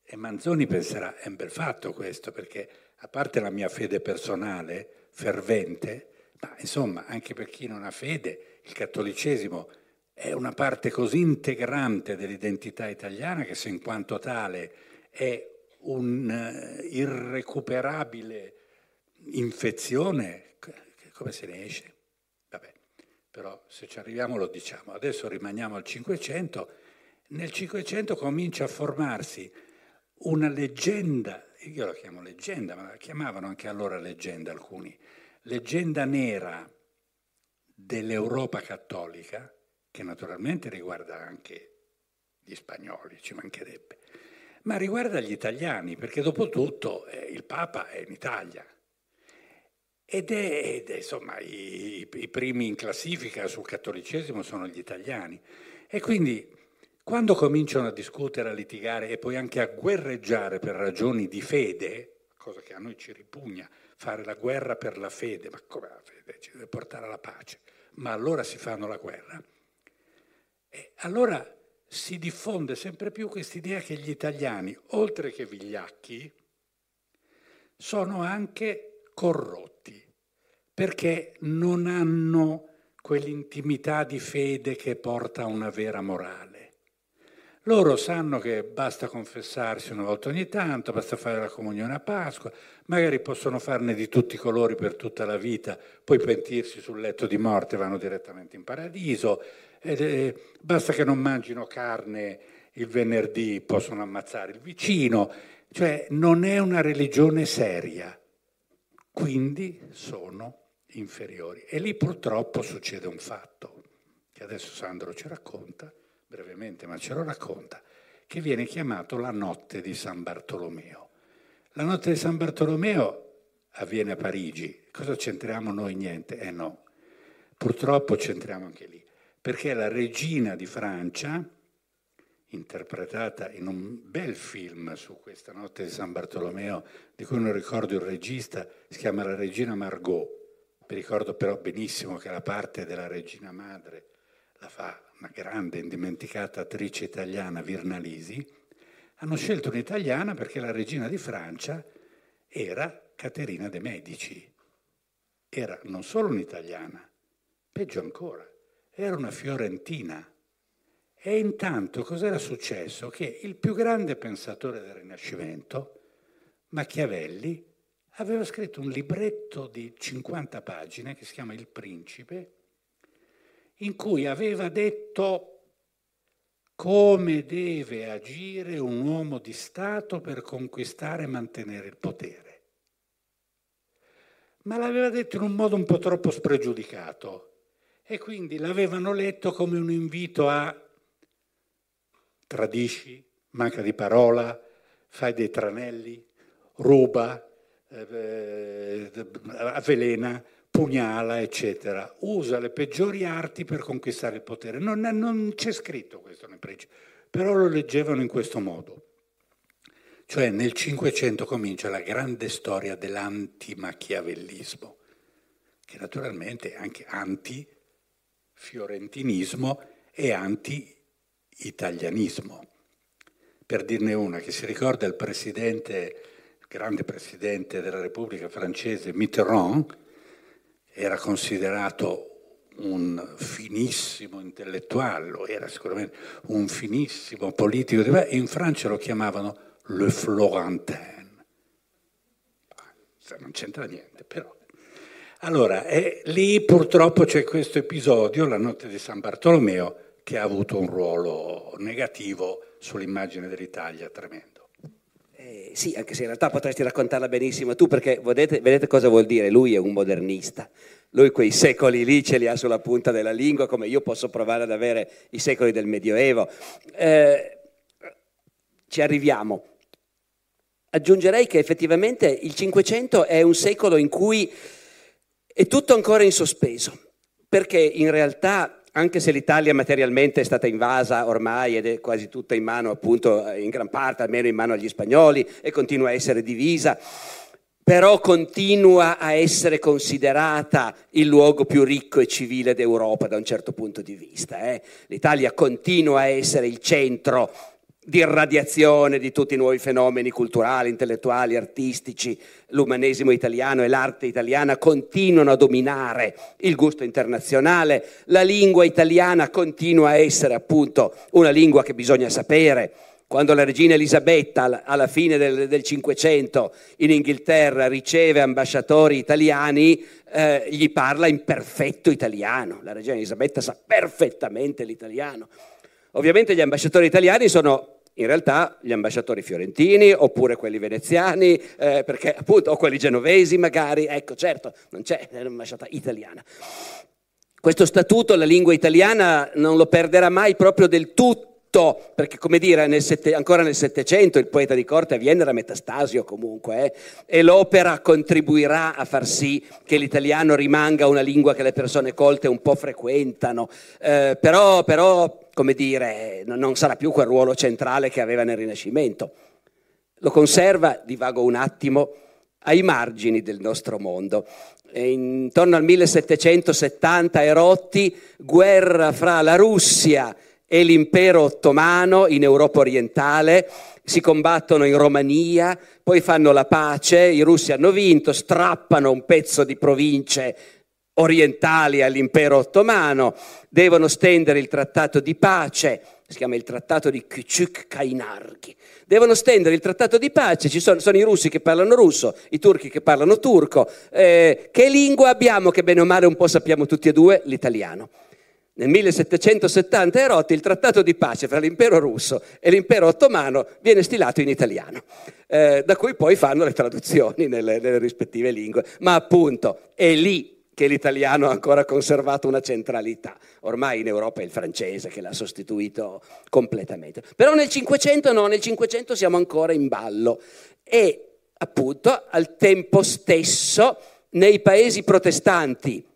e Manzoni penserà, è un bel fatto questo, perché a parte la mia fede personale, fervente, ma insomma anche per chi non ha fede, il cattolicesimo è una parte così integrante dell'identità italiana che se in quanto tale è un'irrecuperabile eh, infezione, come se ne esce? Vabbè, però se ci arriviamo lo diciamo. Adesso rimaniamo al Cinquecento. Nel Cinquecento comincia a formarsi una leggenda io la chiamo leggenda, ma la chiamavano anche allora leggenda alcuni, leggenda nera dell'Europa cattolica, che naturalmente riguarda anche gli spagnoli, ci mancherebbe, ma riguarda gli italiani, perché dopo tutto eh, il Papa è in Italia. Ed è, ed è insomma, i, i, primi in classifica sul cattolicesimo sono gli italiani. E quindi quando cominciano a discutere, a litigare e poi anche a guerreggiare per ragioni di fede, cosa che a noi ci ripugna, fare la guerra per la fede, ma come la fede? Ci deve portare alla pace. Ma allora si fanno la guerra. E allora si diffonde sempre più quest'idea che gli italiani, oltre che vigliacchi, sono anche corrotti, perché non hanno quell'intimità di fede che porta a una vera morale. Loro sanno che basta confessarsi una volta ogni tanto, basta fare la comunione a Pasqua, magari possono farne di tutti i colori per tutta la vita, poi pentirsi sul letto di morte vanno direttamente in paradiso, eh, basta che non mangino carne il venerdì, possono ammazzare il vicino, cioè non è una religione seria, quindi sono inferiori. E lì purtroppo succede un fatto, che adesso Sandro ci racconta, brevemente, ma ce lo racconta, che viene chiamato la notte di San Bartolomeo. La notte di San Bartolomeo avviene a Parigi, cosa c'entriamo noi? Niente, eh no, purtroppo c'entriamo anche lì perché la regina di Francia, interpretata in un bel film su questa notte di San Bartolomeo, di cui non ricordo il regista, si chiama La regina Margot. Mi ricordo però benissimo che la parte della regina madre la fa una grande, indimenticata attrice italiana, Virnalisi. Hanno scelto un'italiana perché la regina di Francia era Caterina de' Medici. Era non solo un'italiana, peggio ancora, era una fiorentina. E intanto cos'era successo? Che il più grande pensatore del Rinascimento, Machiavelli, aveva scritto un libretto di 50 pagine che si chiama Il Principe, in cui aveva detto come deve agire un uomo di Stato per conquistare e mantenere il potere. Ma l'aveva detto in un modo un po' troppo spregiudicato e quindi l'avevano letto come un invito a tradisci, manca di parola, fai dei tranelli, ruba, eh, avvelena, pugnala, eccetera. Usa le peggiori arti per conquistare il potere. Non, non c'è scritto questo nel principio, però lo leggevano in questo modo. Cioè nel Cinquecento comincia la grande storia dell'anti-machiavellismo, che naturalmente è anche anti fiorentinismo e anti-italianismo. Per dirne una, che si ricorda il presidente, il grande presidente della Repubblica francese Mitterrand, era considerato un finissimo intellettuale, lo era sicuramente un finissimo politico, in Francia lo chiamavano le Florentin. Non c'entra niente, però allora, eh, lì purtroppo c'è questo episodio, la notte di San Bartolomeo, che ha avuto un ruolo negativo sull'immagine dell'Italia tremendo. Eh, sì, anche se in realtà potresti raccontarla benissimo tu, perché vedete, vedete cosa vuol dire? Lui è un modernista. Lui quei secoli lì ce li ha sulla punta della lingua, come io posso provare ad avere i secoli del Medioevo. Eh, ci arriviamo. Aggiungerei che effettivamente il Cinquecento è un secolo in cui è tutto ancora in sospeso, perché in realtà, anche se l'Italia materialmente è stata invasa ormai ed è quasi tutta in mano, appunto, in gran parte, almeno in mano agli spagnoli, e continua a essere divisa, però continua a essere considerata il luogo più ricco e civile d'Europa da un certo punto di vista. Eh? L'Italia continua a essere il centro di irradiazione di tutti i nuovi fenomeni culturali, intellettuali, artistici, l'umanesimo italiano e l'arte italiana continuano a dominare il gusto internazionale, la lingua italiana continua a essere appunto una lingua che bisogna sapere. Quando la regina Elisabetta alla fine del Cinquecento in Inghilterra riceve ambasciatori italiani, eh, gli parla in perfetto italiano. La regina Elisabetta sa perfettamente l'italiano. Ovviamente gli ambasciatori italiani sono in realtà gli ambasciatori fiorentini oppure quelli veneziani, eh, perché appunto, o quelli genovesi magari, ecco certo, non c'è l'ambasciata italiana. Questo statuto la lingua italiana non lo perderà mai proprio del tutto perché come dire, nel sette, ancora nel Settecento il poeta di corte a Vienna era Metastasio comunque, eh, e l'opera contribuirà a far sì che l'italiano rimanga una lingua che le persone colte un po' frequentano, eh, però, però, come dire, non sarà più quel ruolo centrale che aveva nel Rinascimento. Lo conserva, divago un attimo, ai margini del nostro mondo. E intorno al 1770 erotti, guerra fra la Russia e l'impero ottomano in Europa orientale, si combattono in Romania, poi fanno la pace, i russi hanno vinto, strappano un pezzo di province orientali all'impero ottomano, devono stendere il trattato di pace, si chiama il trattato di Küçük-Kainargi, devono stendere il trattato di pace, ci sono, sono, i russi che parlano russo, i turchi che parlano turco, eh, che lingua abbiamo che bene o male un po' sappiamo tutti e due? L'italiano. Nel 1770 Erotti il trattato di pace fra l'impero russo e l'impero ottomano viene stilato in italiano, eh, da cui poi fanno le traduzioni nelle, nelle rispettive lingue. Ma appunto è lì che l'italiano ha ancora conservato una centralità. Ormai in Europa è il francese che l'ha sostituito completamente. Però nel Cinquecento no, nel Cinquecento siamo ancora in ballo e appunto al tempo stesso nei paesi protestanti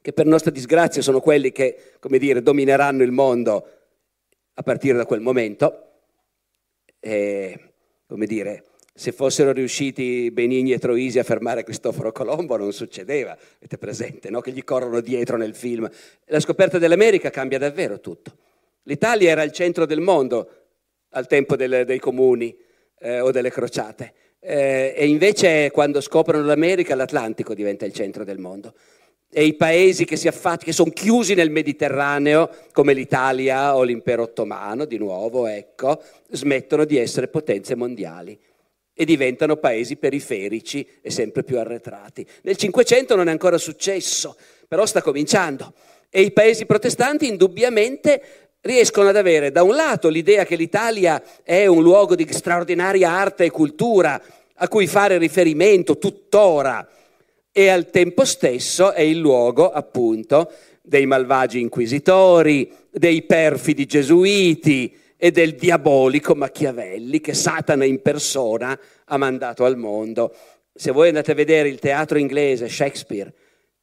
che per nostra disgrazia sono quelli che, come dire, domineranno il mondo a partire da quel momento. E, come dire, se fossero riusciti Benigni e Troisi a fermare Cristoforo Colombo non succedeva, avete presente, no? che gli corrono dietro nel film. La scoperta dell'America cambia davvero tutto. L'Italia era il centro del mondo al tempo delle, dei comuni eh, o delle crociate eh, e invece quando scoprono l'America l'Atlantico diventa il centro del mondo e i paesi che, affacci- che sono chiusi nel Mediterraneo, come l'Italia o l'impero ottomano, di nuovo, ecco, smettono di essere potenze mondiali e diventano paesi periferici e sempre più arretrati. Nel Cinquecento non è ancora successo, però sta cominciando. E i paesi protestanti indubbiamente riescono ad avere da un lato l'idea che l'Italia è un luogo di straordinaria arte e cultura a cui fare riferimento tuttora, e al tempo stesso è il luogo appunto dei malvagi inquisitori, dei perfidi gesuiti e del diabolico Machiavelli che Satana in persona ha mandato al mondo. Se voi andate a vedere il teatro inglese, Shakespeare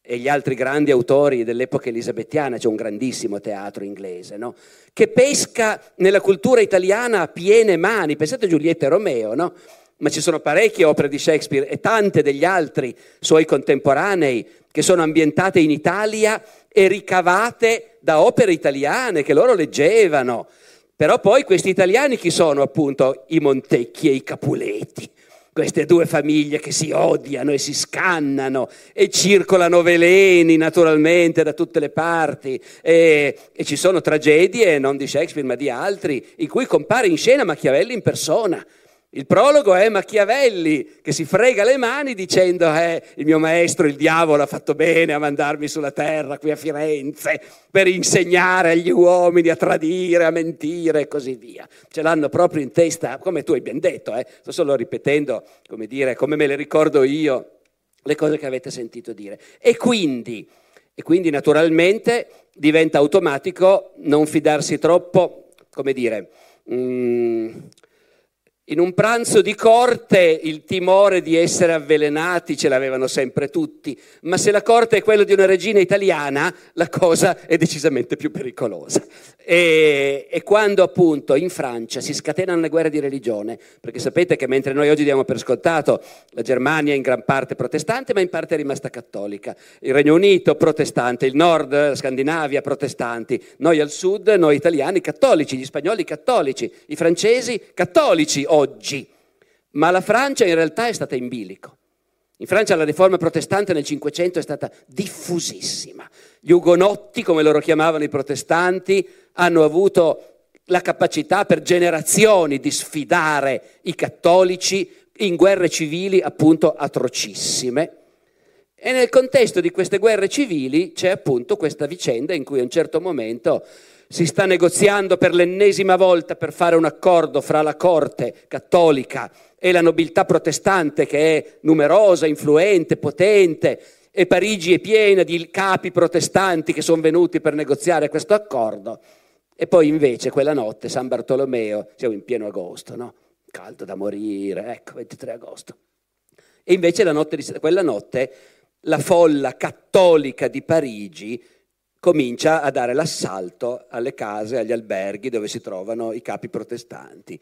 e gli altri grandi autori dell'epoca elisabettiana, c'è un grandissimo teatro inglese, no? che pesca nella cultura italiana a piene mani. Pensate a Giulietta e Romeo, no? ma ci sono parecchie opere di Shakespeare e tante degli altri suoi contemporanei che sono ambientate in Italia e ricavate da opere italiane che loro leggevano. Però poi questi italiani chi sono appunto? I Montecchi e i Capuleti. Queste due famiglie che si odiano e si scannano e circolano veleni naturalmente da tutte le parti e, e ci sono tragedie, non di Shakespeare ma di altri, in cui compare in scena Machiavelli in persona il prologo è Machiavelli che si frega le mani dicendo eh, il mio maestro, il diavolo, ha fatto bene a mandarmi sulla terra qui a Firenze per insegnare agli uomini a tradire, a mentire e così via. Ce l'hanno proprio in testa, come tu hai ben detto, eh? sto solo ripetendo, come dire, come me le ricordo io, le cose che avete sentito dire. E quindi, e quindi naturalmente diventa automatico non fidarsi troppo, come dire... Mm, in un pranzo di corte il timore di essere avvelenati ce l'avevano sempre tutti, ma se la corte è quella di una regina italiana, la cosa è decisamente più pericolosa. E, e, quando appunto in Francia si scatenano le guerre di religione, perché sapete che mentre noi oggi diamo per scontato la Germania in gran parte protestante, ma in parte è rimasta cattolica, il Regno Unito protestante, il nord, la Scandinavia protestanti, noi al sud, noi italiani cattolici, gli spagnoli cattolici, i francesi cattolici oggi, ma la Francia in realtà è stata in bilico. In Francia la riforma protestante nel Cinquecento è stata diffusissima. Gli ugonotti, come loro chiamavano i protestanti, hanno avuto la capacità per generazioni di sfidare i cattolici in guerre civili appunto atrocissime. E nel contesto di queste guerre civili c'è appunto questa vicenda in cui a un certo momento si sta negoziando per l'ennesima volta per fare un accordo fra la corte cattolica e la nobiltà protestante che è numerosa, influente, potente e Parigi è piena di capi protestanti che sono venuti per negoziare questo accordo. E poi invece quella notte, San Bartolomeo, siamo in pieno agosto, no? Caldo da morire, ecco, 23 agosto. E invece notte di, quella notte la folla cattolica di Parigi comincia a dare l'assalto alle case, agli alberghi dove si trovano i capi protestanti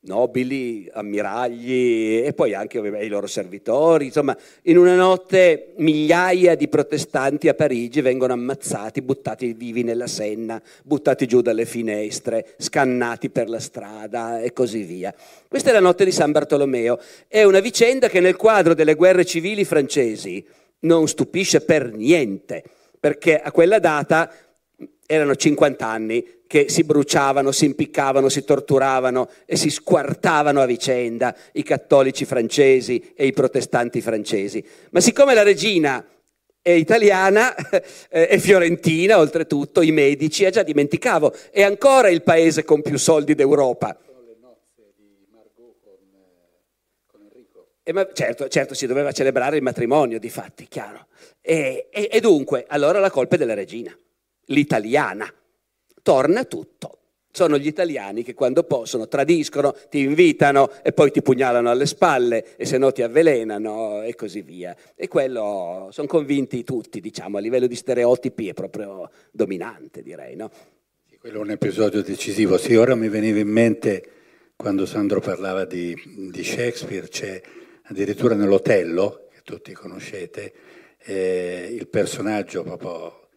nobili, ammiragli e poi anche i loro servitori. Insomma, in una notte migliaia di protestanti a Parigi vengono ammazzati, buttati vivi nella Senna, buttati giù dalle finestre, scannati per la strada e così via. Questa è la notte di San Bartolomeo. È una vicenda che nel quadro delle guerre civili francesi non stupisce per niente, perché a quella data erano 50 anni che si bruciavano, si impiccavano, si torturavano e si squartavano a vicenda i cattolici francesi e i protestanti francesi. Ma siccome la regina è italiana eh, e fiorentina, oltretutto, i medici, eh, già dimenticavo, è ancora il paese con più soldi d'Europa. E ma, certo, certo, si doveva celebrare il matrimonio, di fatti, chiaro. E, e, e dunque, allora la colpa è della regina l'italiana. Torna tutto. Sono gli italiani che quando possono tradiscono, ti invitano e poi ti pugnalano alle spalle e se no ti avvelenano e così via. E quello sono convinti tutti, diciamo, a livello di stereotipi è proprio dominante, direi, no? quello è un episodio decisivo. Sì, ora mi veniva in mente quando Sandro parlava di, di Shakespeare, c'è addirittura nell'Otello, che tutti conoscete, eh, il personaggio proprio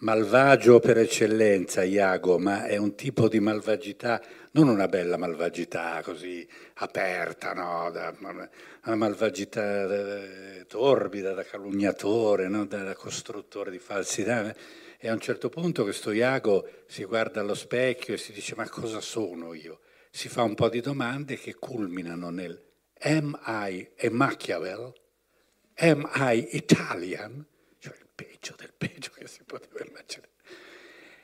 malvagio per eccellenza, Iago, ma è un tipo di malvagità, non una bella malvagità così aperta, no? Da, una malvagità eh, torbida, da calunniatore, no? da, da, costruttore di falsità. E a un certo punto questo Iago si guarda allo specchio e si dice ma cosa sono io? Si fa un po' di domande che culminano nel Am I a Machiavel? Am I Italian? peggio del peggio che si poteva immaginare.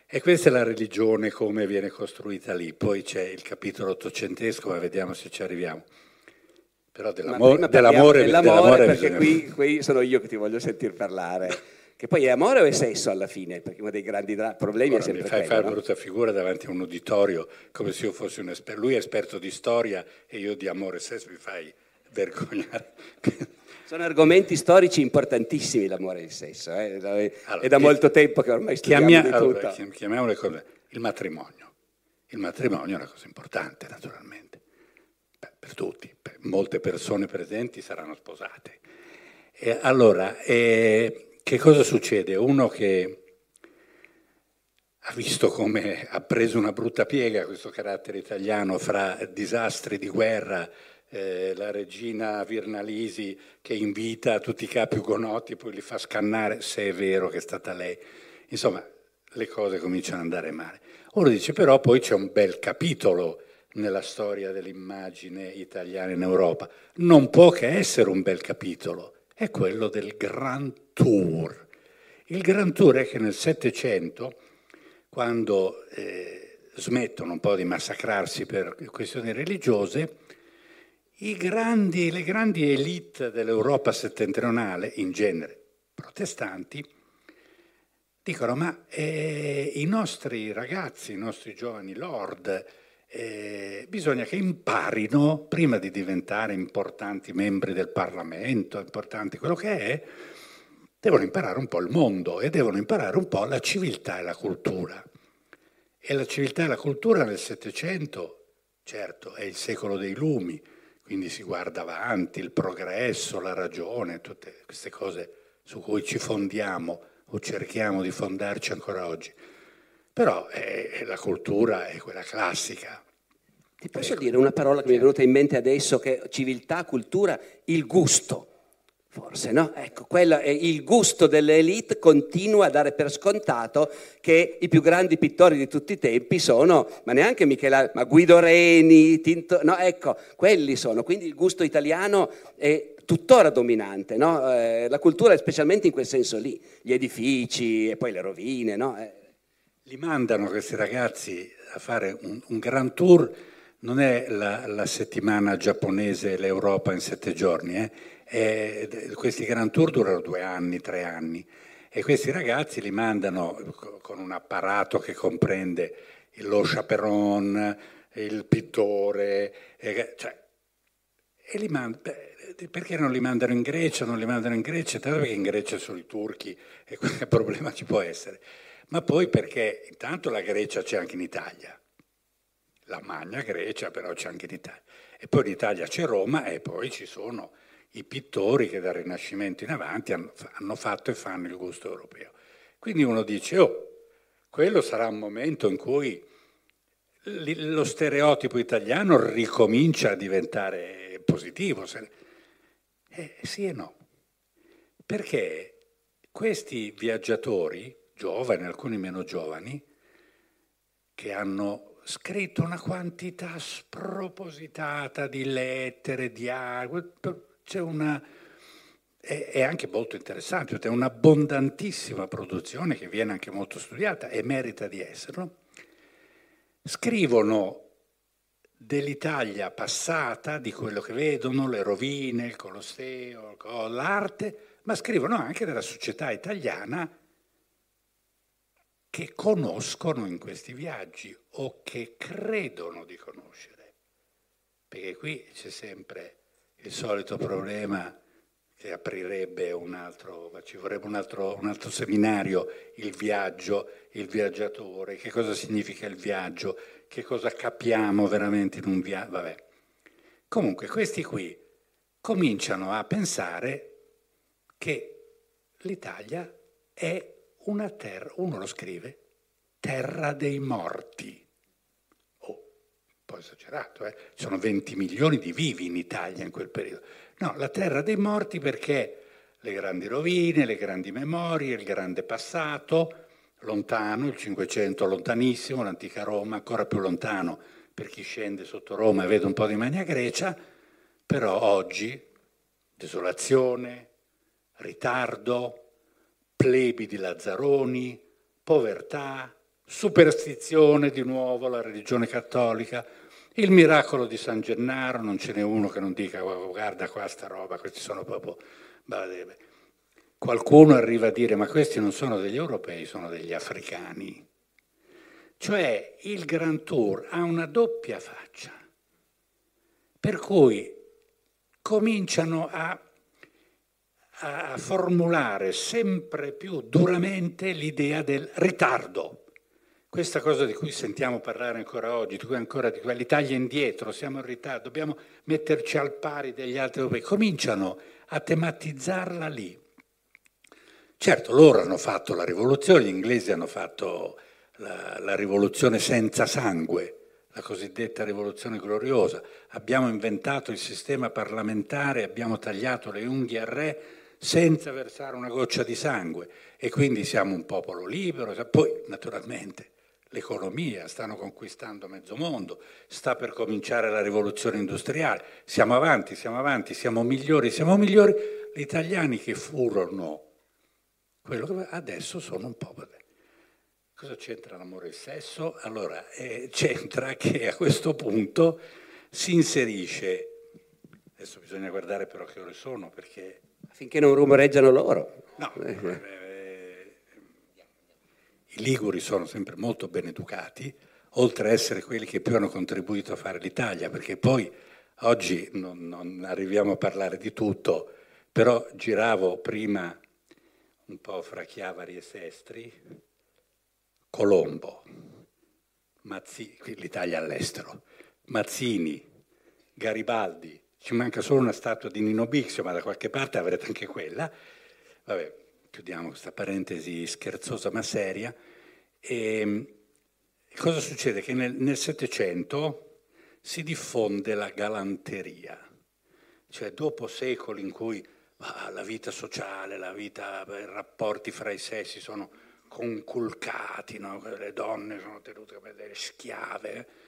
E questa è la religione come viene costruita lì. Poi c'è il capitolo ottocentesco, ma vediamo se ci arriviamo. Però dell'amore, dell'amore, dell'amore perché qui, qui, sono io che ti voglio sentir parlare. Che poi è amore o è sesso alla fine? Perché uno dei grandi problemi Ora, è sempre mi fai quello, fare no? brutta figura davanti a un uditorio come se io fossi un esperto. Lui è esperto di storia e io di amore e sesso mi fai vergognare. Sono argomenti storici importantissimi l'amore e il sesso, eh? allora, è da molto tempo che ormai studiamo chiamia. Allora, chiamiamole cose, il matrimonio. Il matrimonio è una cosa importante, naturalmente, Beh, per tutti, per molte persone presenti saranno sposate. E allora, eh, che cosa succede? Uno che ha visto come ha preso una brutta piega questo carattere italiano fra disastri di guerra, eh, la regina Virnalisi che invita tutti i capi ugonoti e poi li fa scannare se è vero che è stata lei. Insomma, le cose cominciano ad andare male. Ora dice però poi c'è un bel capitolo nella storia dell'immagine italiana in Europa. Non può che essere un bel capitolo, è quello del Grand Tour. Il Grand Tour è che nel Settecento, quando eh, smettono un po' di massacrarsi per questioni religiose, grandi, le grandi elite dell'Europa settentrionale, in genere protestanti, dicono ma eh, i nostri ragazzi, i nostri giovani lord, eh, bisogna che imparino, prima di diventare importanti membri del Parlamento, importanti quello che è, devono imparare un po' il mondo e devono imparare un po' la civiltà e la cultura. E la civiltà e la cultura nel Settecento, certo, è il secolo dei lumi, quindi si guarda avanti, il progresso, la ragione, tutte queste cose su cui ci fondiamo o cerchiamo di fondarci ancora oggi. Però è, la cultura è quella classica. Ti posso ecco. dire una parola che mi è venuta in mente adesso, che è civiltà, cultura, il gusto. Forse no? Ecco, quello è il gusto delle elite continua a dare per scontato che i più grandi pittori di tutti i tempi sono, ma neanche Michelangelo, ma Guido Reni, Tinto, no, ecco, quelli sono. Quindi il gusto italiano è tuttora dominante, no? eh, la cultura è specialmente in quel senso lì, gli edifici e poi le rovine, no? eh. li mandano questi ragazzi a fare un, un gran tour, non è la, la, settimana giapponese l'Europa in sette giorni, eh? È, questi gran tour durano due anni, tre anni. E questi ragazzi li mandano con un apparato che comprende lo chaperon, il pittore, cioè, e li mandano, perché non li mandano in Grecia? Non li mandano in Grecia, tanto perché in Grecia sono i turchi e qualche problema ci può essere. Ma poi perché intanto la Grecia c'è anche in Italia, la Magna Grecia però c'è anche in Italia, e poi in Italia c'è Roma e poi ci sono i pittori che dal Rinascimento in avanti hanno, fatto e fanno il gusto europeo. Quindi uno dice, oh, quello sarà un momento in cui lo stereotipo italiano ricomincia a diventare positivo. Eh, sì e no. Perché questi viaggiatori giovani, alcuni meno giovani, che hanno scritto una quantità spropositata di lettere, di acqua, c'è una... È, anche molto interessante, è un'abbondantissima produzione che viene anche molto studiata e merita di esserlo. Scrivono dell'Italia passata, di quello che vedono, le rovine, il Colosseo, l'arte, ma scrivono anche della società italiana che conoscono in questi viaggi o che credono di conoscere. Perché qui c'è sempre il solito problema che aprirebbe un altro, ci vorrebbe un altro, un altro seminario, il viaggio, il viaggiatore, che cosa significa il viaggio, che cosa capiamo veramente in un viaggio, vabbè. Comunque questi qui cominciano a pensare che l'Italia è una terra, uno lo scrive, terra dei morti. Po' esagerato, eh? Ci sono 20 milioni di vivi in Italia in quel periodo. No, la terra dei morti perché le grandi rovine, le grandi memorie, il grande passato, lontano, il Cinquecento lontanissimo, l'antica Roma ancora più lontano per chi scende sotto Roma e vede un po' di Magna Grecia, però oggi desolazione, ritardo, plebi di Lazzaroni, povertà, superstizione di nuovo, la religione cattolica, il miracolo di San Gennaro, non ce n'è uno che non dica guarda qua sta roba, questi sono proprio... Qualcuno arriva a dire ma questi non sono degli europei, sono degli africani. Cioè il Grand Tour ha una doppia faccia, per cui cominciano a a formulare sempre più duramente l'idea del ritardo. Questa cosa di cui sentiamo parlare ancora oggi, di cui ancora di l'Italia indietro, siamo in ritardo, dobbiamo metterci al pari degli altri europei, cominciano a tematizzarla lì. Certo, loro hanno fatto la rivoluzione, gli inglesi hanno fatto la, la rivoluzione senza sangue, la cosiddetta rivoluzione gloriosa. Abbiamo inventato il sistema parlamentare, abbiamo tagliato le unghie al re senza versare una goccia di sangue e quindi siamo un popolo libero. Poi, naturalmente, l'economia, stanno conquistando mezzo mondo, sta per cominciare la rivoluzione industriale, siamo avanti, siamo avanti, siamo migliori, siamo migliori. Gli italiani che furono quello che adesso sono un po'... Cosa c'entra l'amore e il sesso? Allora, eh, c'entra che a questo punto si inserisce, adesso bisogna guardare però che ore sono perché Finché non rumoreggiano loro. No, eh, eh, i liguri sono sempre molto ben educati, oltre a essere quelli che più hanno contribuito a fare l'Italia, perché poi oggi non, non arriviamo a parlare di tutto, però giravo prima un po' fra Chiavari e Sestri, Colombo, Mazzini, l'Italia all'estero, Mazzini, Garibaldi, ci manca solo una statua di Nino Bixio, ma da qualche parte avrete anche quella. Vabbè, chiudiamo questa parentesi scherzosa ma seria. E ehm, cosa succede? Che nel Settecento si diffonde la galanteria, cioè dopo secoli in cui ah, la vita sociale, la vita, i rapporti fra i sessi sono conculcati, no? le donne sono tenute come delle schiave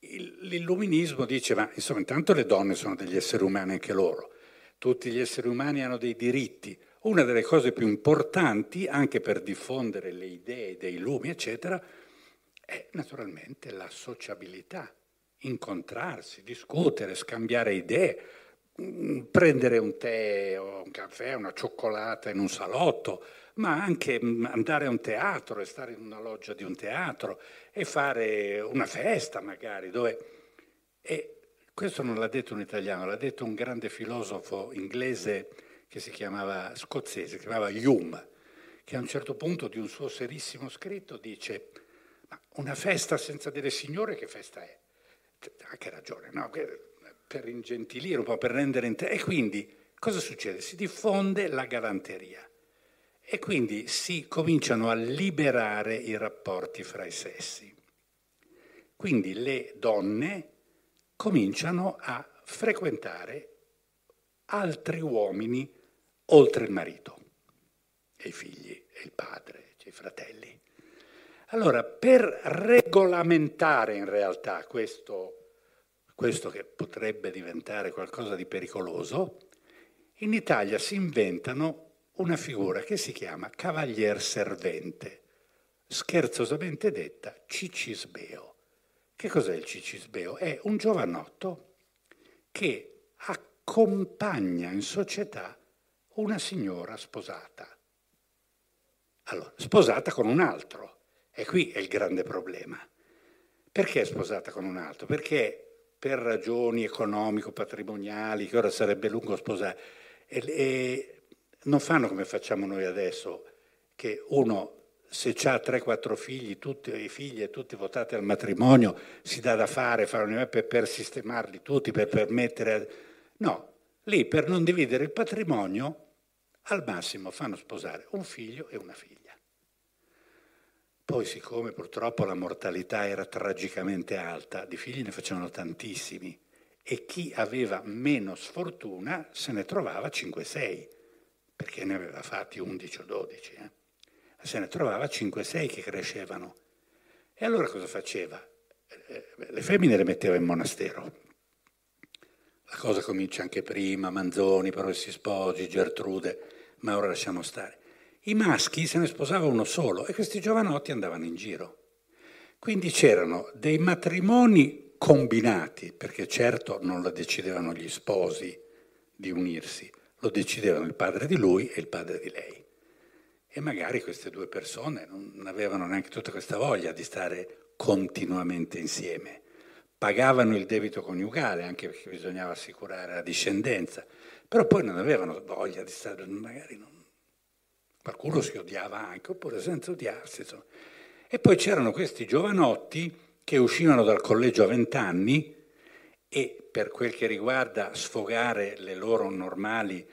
l'illuminismo dice, ma insomma intanto le donne sono degli esseri umani anche loro, tutti gli esseri umani hanno dei diritti. Una delle cose più importanti, anche per diffondere le idee dei lumi, eccetera, è naturalmente la sociabilità, incontrarsi, discutere, scambiare idee, mm, prendere un tè o un caffè, una cioccolata in un salotto, ma anche mm, andare a un teatro e stare in una loggia di un teatro e fare una festa magari dove... E questo non l'ha detto un italiano, l'ha detto un grande filosofo inglese che si chiamava, scozzese, si chiamava Hume, che a un certo punto di un suo serissimo scritto dice, ma una festa senza dire signore che festa è? Ha che ragione, no? Per ingentilire un po', per rendere... In te- e quindi cosa succede? Si diffonde la galanteria e quindi si cominciano a liberare i rapporti fra i sessi. Quindi le donne cominciano a frequentare altri uomini oltre il marito, e i figli, e il padre, e i fratelli. Allora, per regolamentare in realtà questo, questo che potrebbe diventare qualcosa di pericoloso, in Italia si inventano una figura che si chiama cavalier servente, scherzosamente detta cicisbeo. Che cos'è il cicisbeo? È un giovanotto che accompagna in società una signora sposata. Allora, sposata con un altro. E qui è il grande problema. Perché sposata con un altro? Perché per ragioni economico-patrimoniali, che ora sarebbe lungo sposare, e, e non fanno come facciamo noi adesso, che uno se ha 3-4 figli, tutti i figli e tutti votati al matrimonio, si dà da fare, fare per, per sistemarli tutti, per permettere... No, lì per non dividere il patrimonio, al massimo fanno sposare un figlio e una figlia. Poi siccome purtroppo la mortalità era tragicamente alta, di figli ne facevano tantissimi e chi aveva meno sfortuna se ne trovava 5-6, perché ne aveva fatti 11 o 12. Eh? se ne trovava 5-6 che crescevano. E allora cosa faceva? Eh, le femmine le metteva in monastero. La cosa comincia anche prima, Manzoni, Progressi Sposi, Gertrude, ma ora lasciamo stare. I maschi se ne sposava uno solo e questi giovanotti andavano in giro. Quindi c'erano dei matrimoni combinati, perché certo non lo decidevano gli sposi di unirsi, lo decidevano il padre di lui e il padre di lei. E magari queste due persone non avevano neanche tutta questa voglia di stare continuamente insieme. Pagavano il debito coniugale, anche perché bisognava assicurare la discendenza, però poi non avevano voglia di stare, magari non. Qualcuno si odiava anche, oppure senza odiarsi. Insomma. E poi c'erano questi giovanotti che uscivano dal collegio a vent'anni e per quel che riguarda sfogare le loro normali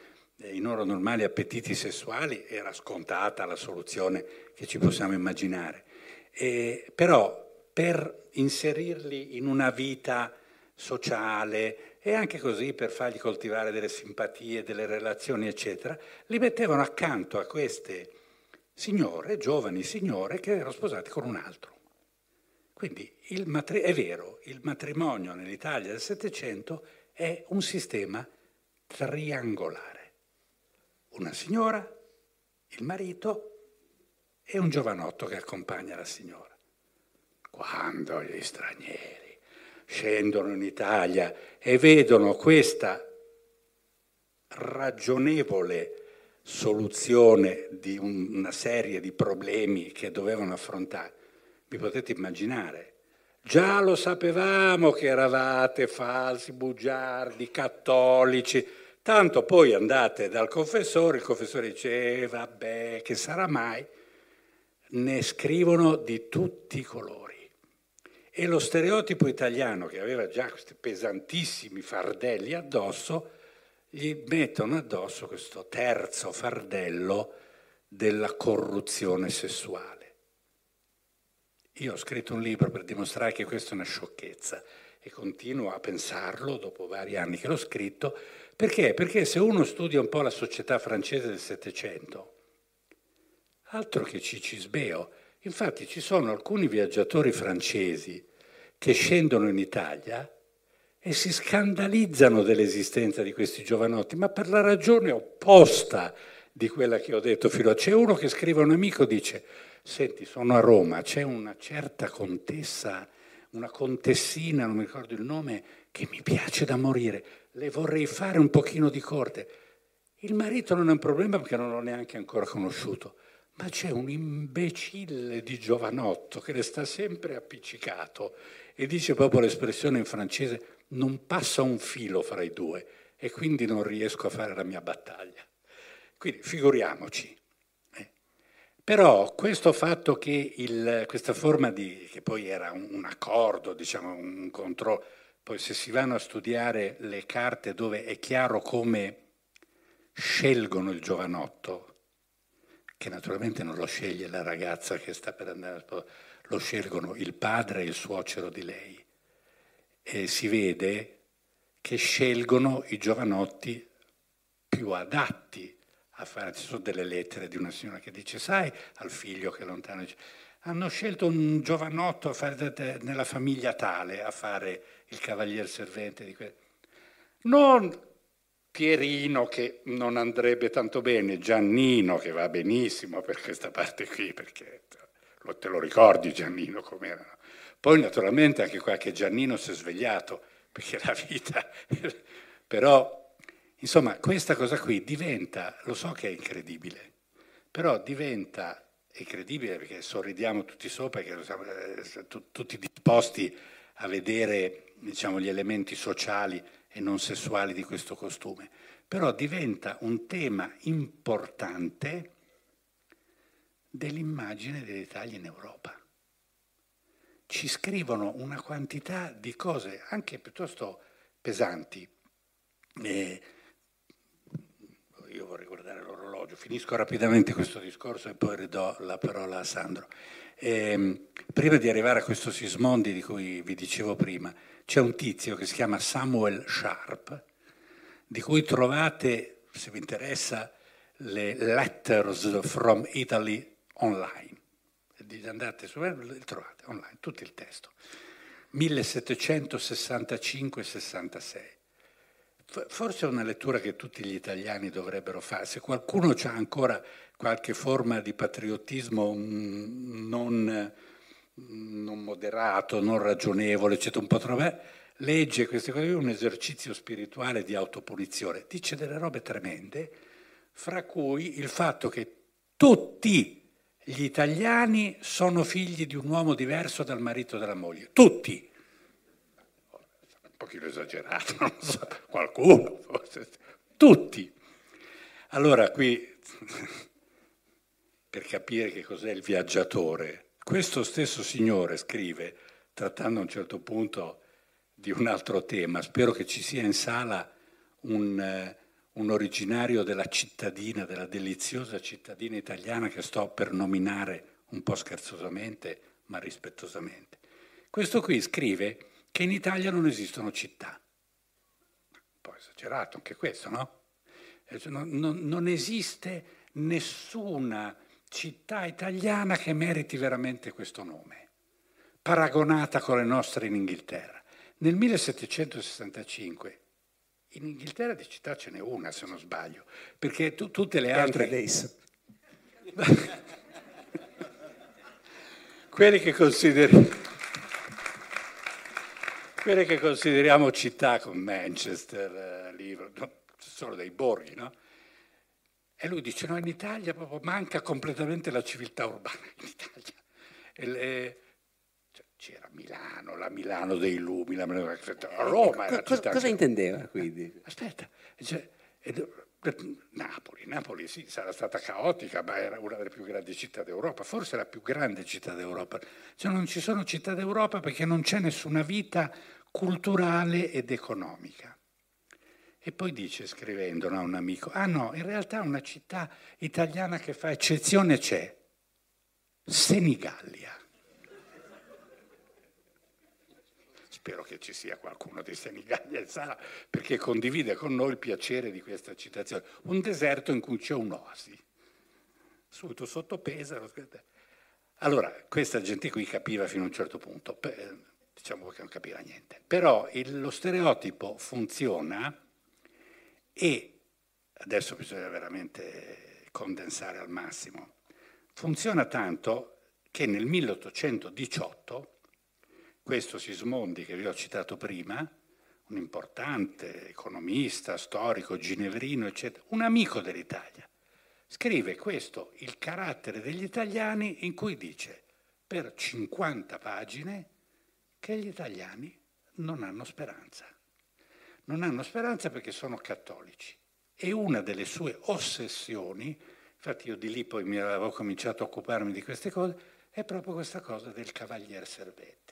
i loro normali appetiti sessuali era scontata la soluzione che ci possiamo immaginare. E, però per inserirli in una vita sociale e anche così per fargli coltivare delle simpatie, delle relazioni, eccetera, li mettevano accanto a queste signore, giovani signore che erano sposate con un altro. Quindi matri- è vero, il matrimonio nell'Italia del Settecento è un sistema triangolare una signora, il marito e un giovanotto che accompagna la signora. Quando gli stranieri scendono in Italia e vedono questa ragionevole soluzione di una serie di problemi che dovevano affrontare, vi potete immaginare. Già lo sapevamo che eravate falsi, bugiardi, cattolici, Tanto poi andate dal confessore, il confessore dice, eh, vabbè, che sarà mai? Ne scrivono di tutti i colori. E lo stereotipo italiano, che aveva già questi pesantissimi fardelli addosso, gli mettono addosso questo terzo fardello della corruzione sessuale. Io ho scritto un libro per dimostrare che questa è una sciocchezza e continuo a pensarlo dopo vari anni che l'ho scritto, perché? Perché se uno studia un po' la società francese del Settecento, altro che Cicisbeo, infatti ci sono alcuni viaggiatori francesi che scendono in Italia e si scandalizzano dell'esistenza di questi giovanotti, ma per la ragione opposta di quella che ho detto fino a... C'è uno che scrive a un amico dice, senti, sono a Roma, c'è una certa contessa, una contessina, non mi ricordo il nome, che mi piace da morire, le vorrei fare un pochino di corte. Il marito non è un problema perché non l'ho neanche ancora conosciuto, ma c'è un imbecille di giovanotto che le sta sempre appiccicato e dice proprio l'espressione in francese non passa un filo fra i due e quindi non riesco a fare la mia battaglia. Quindi figuriamoci. Eh. Però questo fatto che il, questa forma di, che poi era un, un accordo, diciamo un controllo, poi se si vanno a studiare le carte dove è chiaro come scelgono il giovanotto, che naturalmente non lo sceglie la ragazza che sta per andare a sposare, lo scelgono il padre e il suocero di lei. E si vede che scelgono i giovanotti più adatti a fare. Ci sono delle lettere di una signora che dice, sai, al figlio che è lontano, dice, hanno scelto un giovanotto fare, nella famiglia tale a fare il cavalier servente di quello. Non Pierino che non andrebbe tanto bene, Giannino che va benissimo per questa parte qui, perché te lo ricordi Giannino com'era. Poi naturalmente anche qualche Giannino si è svegliato, perché la vita... Però, insomma, questa cosa qui diventa, lo so che è incredibile, però diventa incredibile perché sorridiamo tutti sopra, che siamo eh, tutti disposti a vedere diciamo, gli elementi sociali e non sessuali di questo costume, però diventa un tema importante dell'immagine dell'Italia in Europa. Ci scrivono una quantità di cose anche piuttosto pesanti. E io vorrei guardare l'orologio, finisco rapidamente questo discorso e poi ridò la parola a Sandro. E, ehm, prima di arrivare a questo Sismondi di cui vi dicevo prima, c'è un tizio che si chiama Samuel Sharp, di cui trovate, se vi interessa, le Letters from Italy online. Andate su le trovate online, tutto il testo. 1765-66. Forse è una lettura che tutti gli italiani dovrebbero fare. Se qualcuno ha ancora qualche forma di patriottismo mm, non, non moderato, non ragionevole, eccetera, un po' troppo, legge queste cose, un esercizio spirituale di autopunizione. Dice delle robe tremende, fra cui il fatto che tutti gli italiani sono figli di un uomo diverso dal marito della moglie, tutti pochino esagerato, non so, qualcuno forse, tutti. Allora qui, per capire che cos'è il viaggiatore, questo stesso signore scrive, trattando a un certo punto di un altro tema, spero che ci sia in sala un, eh, un originario della cittadina, della deliziosa cittadina italiana che sto per nominare un po' scherzosamente, ma rispettosamente. Questo qui scrive che in Italia non esistono città. Un po' esagerato anche questo, no? Non, non, non esiste nessuna città italiana che meriti veramente questo nome, paragonata con le nostre in Inghilterra. Nel 1765 in Inghilterra di città ce n'è una, se non sbaglio, perché tu, tutte le altre... Quelli che consideri quelle che consideriamo città come Manchester, eh, Liverpool, sono dei borghi, no? E lui dice, no, in Italia proprio manca completamente la civiltà urbana in Italia. Le, cioè, c'era Milano, la Milano dei lumi, la Milano, Roma era cosa, città. Cosa intendeva quindi? Aspetta, cioè, Napoli, Napoli sì, sarà stata caotica, ma era una delle più grandi città d'Europa, forse la più grande città d'Europa. Cioè non ci sono città d'Europa perché non c'è nessuna vita culturale ed economica. E poi dice, scrivendo a un amico, ah no, in realtà una città italiana che fa eccezione c'è, Senigallia. Spero che ci sia qualcuno di Senigallia in sala, perché condivide con noi il piacere di questa citazione. Un deserto in cui c'è un'oasi. Subito sotto Pesaro. Allora, questa gente qui capiva fino a un certo punto diciamo che non capiva niente. Però il, lo stereotipo funziona e adesso bisogna veramente condensare al massimo. Funziona tanto che nel 1818 questo Sismondi che vi ho citato prima, un importante economista, storico, ginevrino, eccetera, un amico dell'Italia, scrive questo, il carattere degli italiani, in cui dice per 50 pagine che gli italiani non hanno speranza. Non hanno speranza perché sono cattolici. E una delle sue ossessioni, infatti io di lì poi mi avevo cominciato a occuparmi di queste cose, è proprio questa cosa del cavaliere servette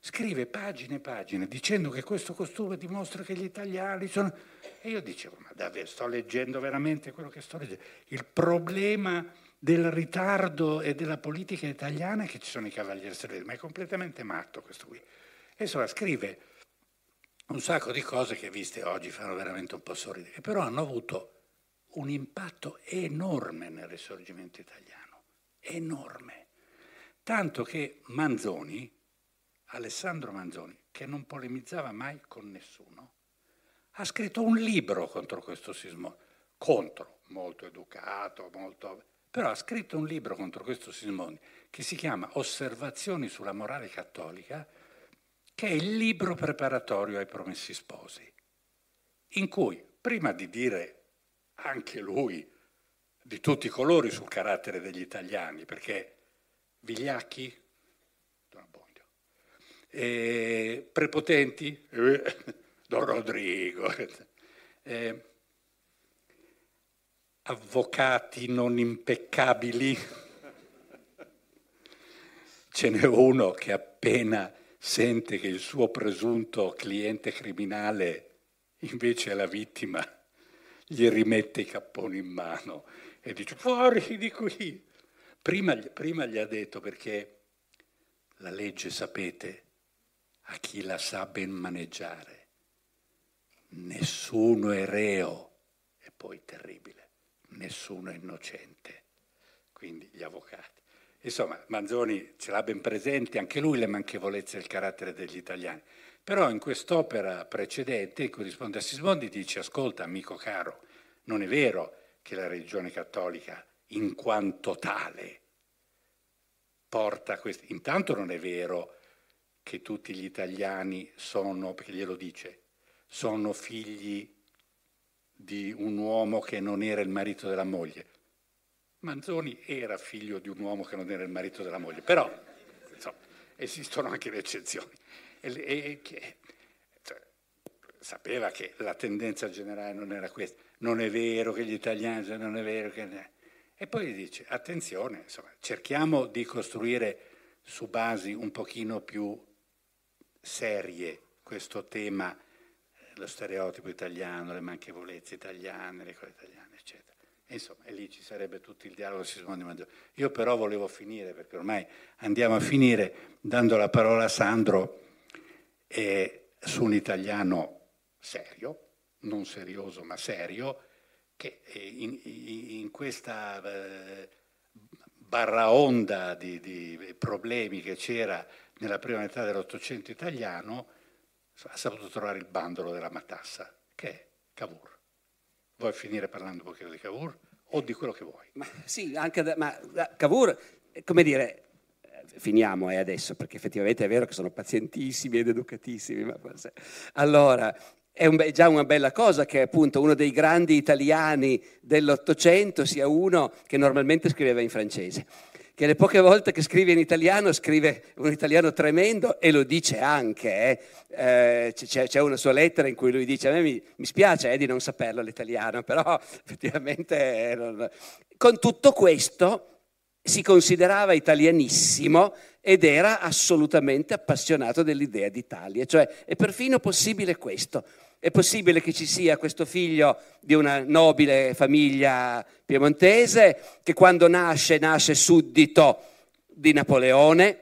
scrive pagine e pagine dicendo che questo costume dimostra che gli italiani sono... E io dicevo, ma davvero sto leggendo veramente quello che sto leggendo? Il problema del ritardo e della politica italiana è che ci sono i cavalieri serveti, ma è completamente matto questo qui. E insomma scrive un sacco di cose che viste oggi fanno veramente un po' sorridere, che però hanno avuto un impatto enorme nel risorgimento italiano, enorme. Tanto che Manzoni, Alessandro Manzoni, che non polemizzava mai con nessuno, ha scritto un libro contro questo sismo, contro, molto educato, molto... però ha scritto un libro contro questo Sismondi che si chiama Osservazioni sulla morale cattolica, che è il libro preparatorio ai promessi sposi, in cui, prima di dire anche lui di tutti i colori sul carattere degli italiani, perché vigliacchi, eh, prepotenti, eh, Don Rodrigo, eh, avvocati non impeccabili. Ce n'è uno che appena sente che il suo presunto cliente criminale invece è la vittima, gli rimette i capponi in mano e dice fuori di qui. Prima, prima gli ha detto perché la legge, sapete, a chi la sa ben maneggiare. Nessuno è reo, e poi terribile, nessuno è innocente. Quindi gli avvocati. Insomma, Manzoni ce l'ha ben presente, anche lui le manchevolezze del carattere degli italiani. Però in quest'opera precedente, in cui risponde a Sismondi, dice, ascolta amico caro, non è vero che la religione cattolica in quanto tale porta questo. Intanto non è vero che tutti gli italiani sono, perché glielo dice, sono figli di un uomo che non era il marito della moglie. Manzoni era figlio di un uomo che non era il marito della moglie, però insomma, esistono anche le eccezioni. E, e, e, cioè, sapeva che la tendenza generale non era questa. Non è vero che gli italiani, non è vero che... E poi dice, attenzione, insomma, cerchiamo di costruire su basi un pochino più serie questo tema, lo stereotipo italiano, le manchevolezze italiane, le cose italiane, insomma, e lì ci sarebbe tutto il dialogo di Sismondi Mangione. Io però volevo finire, perché ormai andiamo a finire, dando la parola a Sandro eh, su un italiano serio, non serioso ma serio, che in, in questa eh, barra onda di, di problemi che c'era nella prima metà dell'Ottocento italiano, ha saputo trovare il bandolo della matassa, che è Cavour. Vuoi finire parlando un pochino di Cavour o di quello che vuoi? Ma, sì, anche da, ma da Cavour, come dire, eh, finiamo eh, adesso, perché effettivamente è vero che sono pazientissimi ed educatissimi. Ma... Allora, è un, già una bella cosa che appunto uno dei grandi italiani dell'Ottocento sia uno che normalmente scriveva in francese che le poche volte che scrive in italiano scrive un italiano tremendo e lo dice anche. Eh. Eh, c'è, c'è, una sua lettera in cui lui dice a me mi, mi spiace eh, di non saperlo l'italiano, però effettivamente... Non... Con tutto questo si considerava italianissimo ed era assolutamente appassionato dell'idea d'Italia, cioè è perfino possibile questo è possibile che ci sia questo figlio di una nobile famiglia piemontese che quando nasce nasce suddito di Napoleone,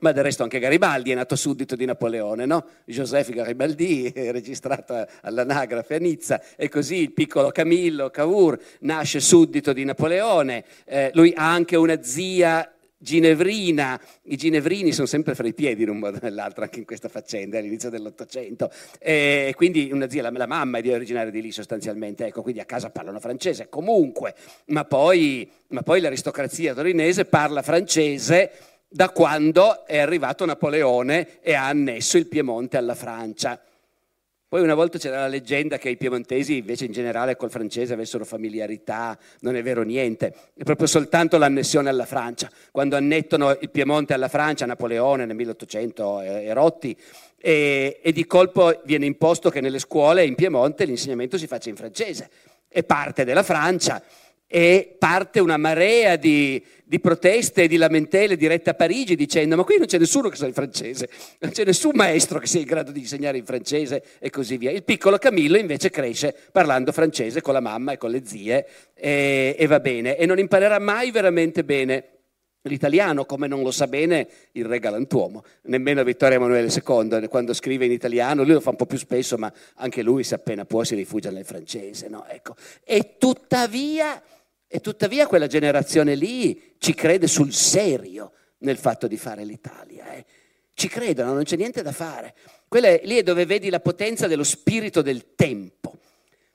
ma del resto anche Garibaldi è nato suddito di Napoleone, no? Joseph Garibaldi è registrato all'anagrafe a Nizza e così il piccolo Camillo Cavour nasce suddito di Napoleone, eh, lui ha anche una zia ginevrina, i ginevrini sono sempre fra i piedi in un modo o nell'altro, anche in questa faccenda, all'inizio dell'Ottocento. E quindi una zia, la, la mamma è di originaria di lì sostanzialmente, ecco, quindi a casa parlano francese comunque, ma poi, ma poi l'aristocrazia torinese parla francese da quando è arrivato Napoleone e ha annesso il Piemonte alla Francia. Poi una volta c'era la leggenda che i piemontesi invece in generale col francese avessero familiarità, non è vero niente, è proprio soltanto l'annessione alla Francia. Quando annettano il Piemonte alla Francia, Napoleone nel 1800 e Rotti, e, e di colpo viene imposto che nelle scuole in Piemonte l'insegnamento si faccia in francese. È parte della Francia e parte una marea di, di, proteste e di lamentele dirette a Parigi dicendo ma qui non c'è nessuno che sa il francese, non c'è nessun maestro che sia in grado di insegnare in francese e così via. Il piccolo Camillo invece cresce parlando francese con la mamma e con le zie e, e va bene e non imparerà mai veramente bene l'italiano come non lo sa bene il re galantuomo, nemmeno Vittorio Emanuele II quando scrive in italiano, lui lo fa un po' più spesso ma anche lui se appena può si rifugia nel francese. No? Ecco. E tuttavia e tuttavia quella generazione lì ci crede sul serio nel fatto di fare l'Italia. Eh. Ci credono, non c'è niente da fare. Quella è, lì è dove vedi la potenza dello spirito del tempo.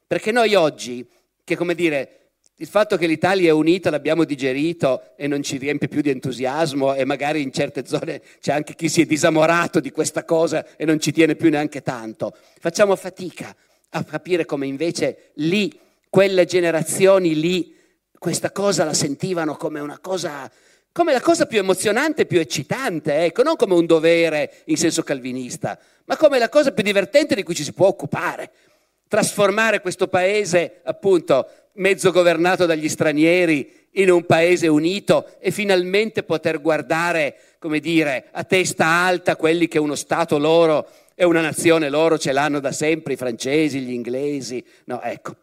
Perché noi oggi, che come dire, il fatto che l'Italia è unita l'abbiamo digerito e non ci riempie più di entusiasmo e magari in certe zone c'è anche chi si è disamorato di questa cosa e non ci tiene più neanche tanto. Facciamo fatica a capire come invece lì, quelle generazioni lì, questa cosa la sentivano come una cosa, come la cosa più emozionante, più eccitante, ecco, non come un dovere in senso calvinista, ma come la cosa più divertente di cui ci si può occupare. Trasformare questo paese, appunto, mezzo governato dagli stranieri, in un paese unito e finalmente poter guardare, come dire, a testa alta quelli che uno Stato loro e una nazione loro ce l'hanno da sempre, i francesi, gli inglesi. No, ecco,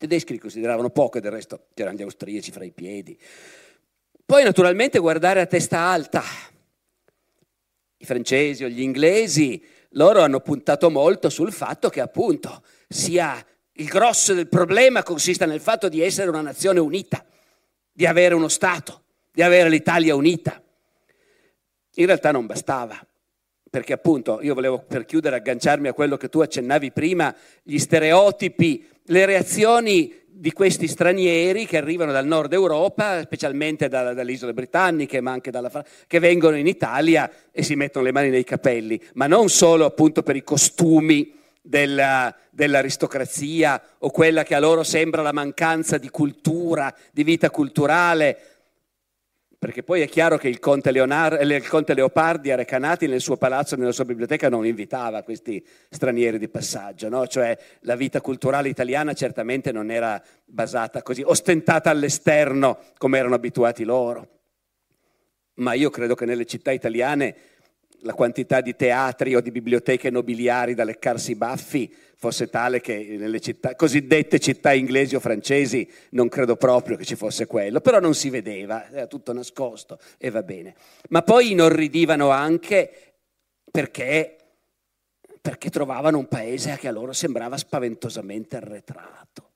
tedeschi li consideravano poco e del resto c'erano gli austriaci fra i piedi. Poi naturalmente guardare a testa alta. I francesi o gli inglesi, loro hanno puntato molto sul fatto che appunto sia il grosso del problema consista nel fatto di essere una nazione unita, di avere uno Stato, di avere l'Italia unita. In realtà non bastava, perché appunto io volevo per chiudere agganciarmi a quello che tu accennavi prima, gli stereotipi le reazioni di questi stranieri che arrivano dal nord Europa, specialmente da, dalle isole britanniche, ma anche dalla Francia, che vengono in Italia e si mettono le mani nei capelli, ma non solo appunto per i costumi della, dell'aristocrazia o quella che a loro sembra la mancanza di cultura, di vita culturale, perché poi è chiaro che il conte, Leonardo, eh, il conte Leopardi a Recanati nel suo palazzo, nella sua biblioteca non invitava questi stranieri di passaggio, no? cioè la vita culturale italiana certamente non era basata così, ostentata all'esterno come erano abituati loro. Ma io credo che nelle città italiane la quantità di teatri o di biblioteche nobiliari da leccarsi i baffi fosse tale che nelle città, cosiddette città inglesi o francesi non credo proprio che ci fosse quello, però non si vedeva, era tutto nascosto e va bene. Ma poi inorridivano anche perché, perché trovavano un paese che a loro sembrava spaventosamente arretrato.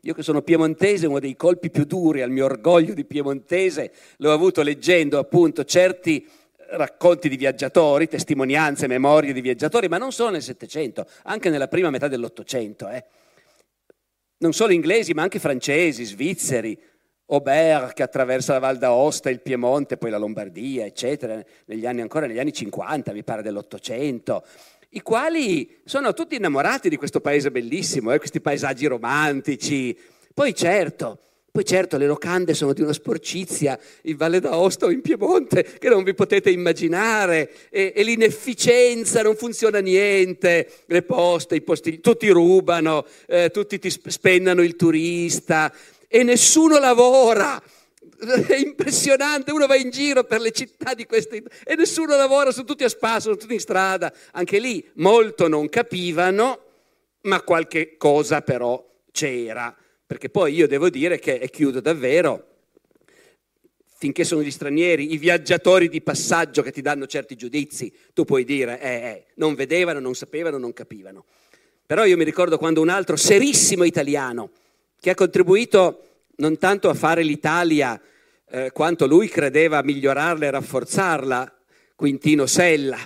Io che sono piemontese, uno dei colpi più duri al mio orgoglio di piemontese l'ho avuto leggendo appunto certi racconti di viaggiatori, testimonianze, memorie di viaggiatori, ma non solo nel Settecento, anche nella prima metà dell'Ottocento. Eh. Non solo inglesi, ma anche francesi, svizzeri, Aubert che attraversa la Val d'Aosta, il Piemonte, poi la Lombardia, eccetera, negli anni ancora negli anni 50, mi pare dell'Ottocento, i quali sono tutti innamorati di questo paese bellissimo, eh, questi paesaggi romantici. Poi certo, poi certo le locande sono di una sporcizia in Valle d'Aosta o in Piemonte che non vi potete immaginare e, e l'inefficienza, non funziona niente, le poste, i posti, tutti rubano, eh, tutti ti spennano il turista e nessuno lavora. È impressionante, uno va in giro per le città di queste e nessuno lavora, sono tutti a spasso, sono tutti in strada. Anche lì molto non capivano, ma qualche cosa però c'era perché poi io devo dire che, e chiudo davvero, finché sono gli stranieri, i viaggiatori di passaggio che ti danno certi giudizi, tu puoi dire, eh, eh, non vedevano, non sapevano, non capivano. Però io mi ricordo quando un altro serissimo italiano, che ha contribuito non tanto a fare l'Italia eh, quanto lui credeva migliorarla e rafforzarla, Quintino Sella,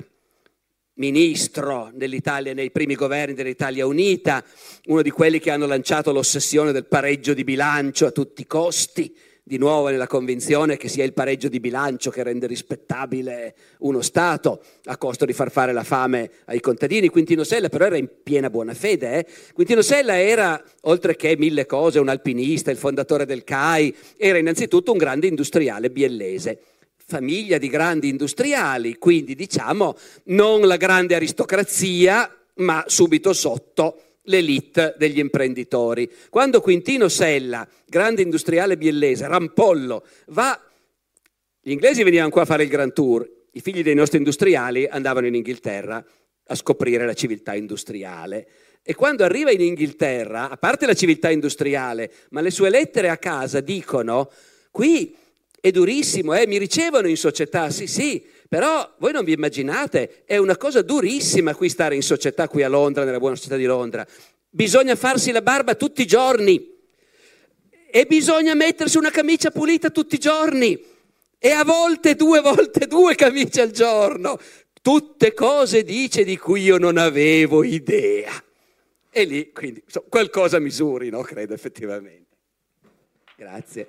ministro dell'Italia nei primi governi dell'Italia Unita, uno di quelli che hanno lanciato l'ossessione del pareggio di bilancio a tutti i costi, di nuovo nella convinzione che sia il pareggio di bilancio che rende rispettabile uno Stato a costo di far fare la fame ai contadini. Quintino Sella però era in piena buona fede. Eh? Quintino Sella era, oltre che mille cose, un alpinista, il fondatore del CAI, era innanzitutto un grande industriale biellese famiglia di grandi industriali, quindi diciamo non la grande aristocrazia, ma subito sotto l'elite degli imprenditori. Quando Quintino Sella, grande industriale biellese, rampollo, va... Gli inglesi venivano qua a fare il Grand Tour, i figli dei nostri industriali andavano in Inghilterra a scoprire la civiltà industriale. E quando arriva in Inghilterra, a parte la civiltà industriale, ma le sue lettere a casa dicono, qui è durissimo, eh? mi ricevono in società, sì sì, però voi non vi immaginate, è una cosa durissima qui stare in società qui a Londra, nella buona città di Londra. Bisogna farsi la barba tutti i giorni e bisogna mettersi una camicia pulita tutti i giorni e a volte due volte due camicie al giorno. Tutte cose dice di cui io non avevo idea. E lì, quindi, so, qualcosa misurino, credo effettivamente. Grazie.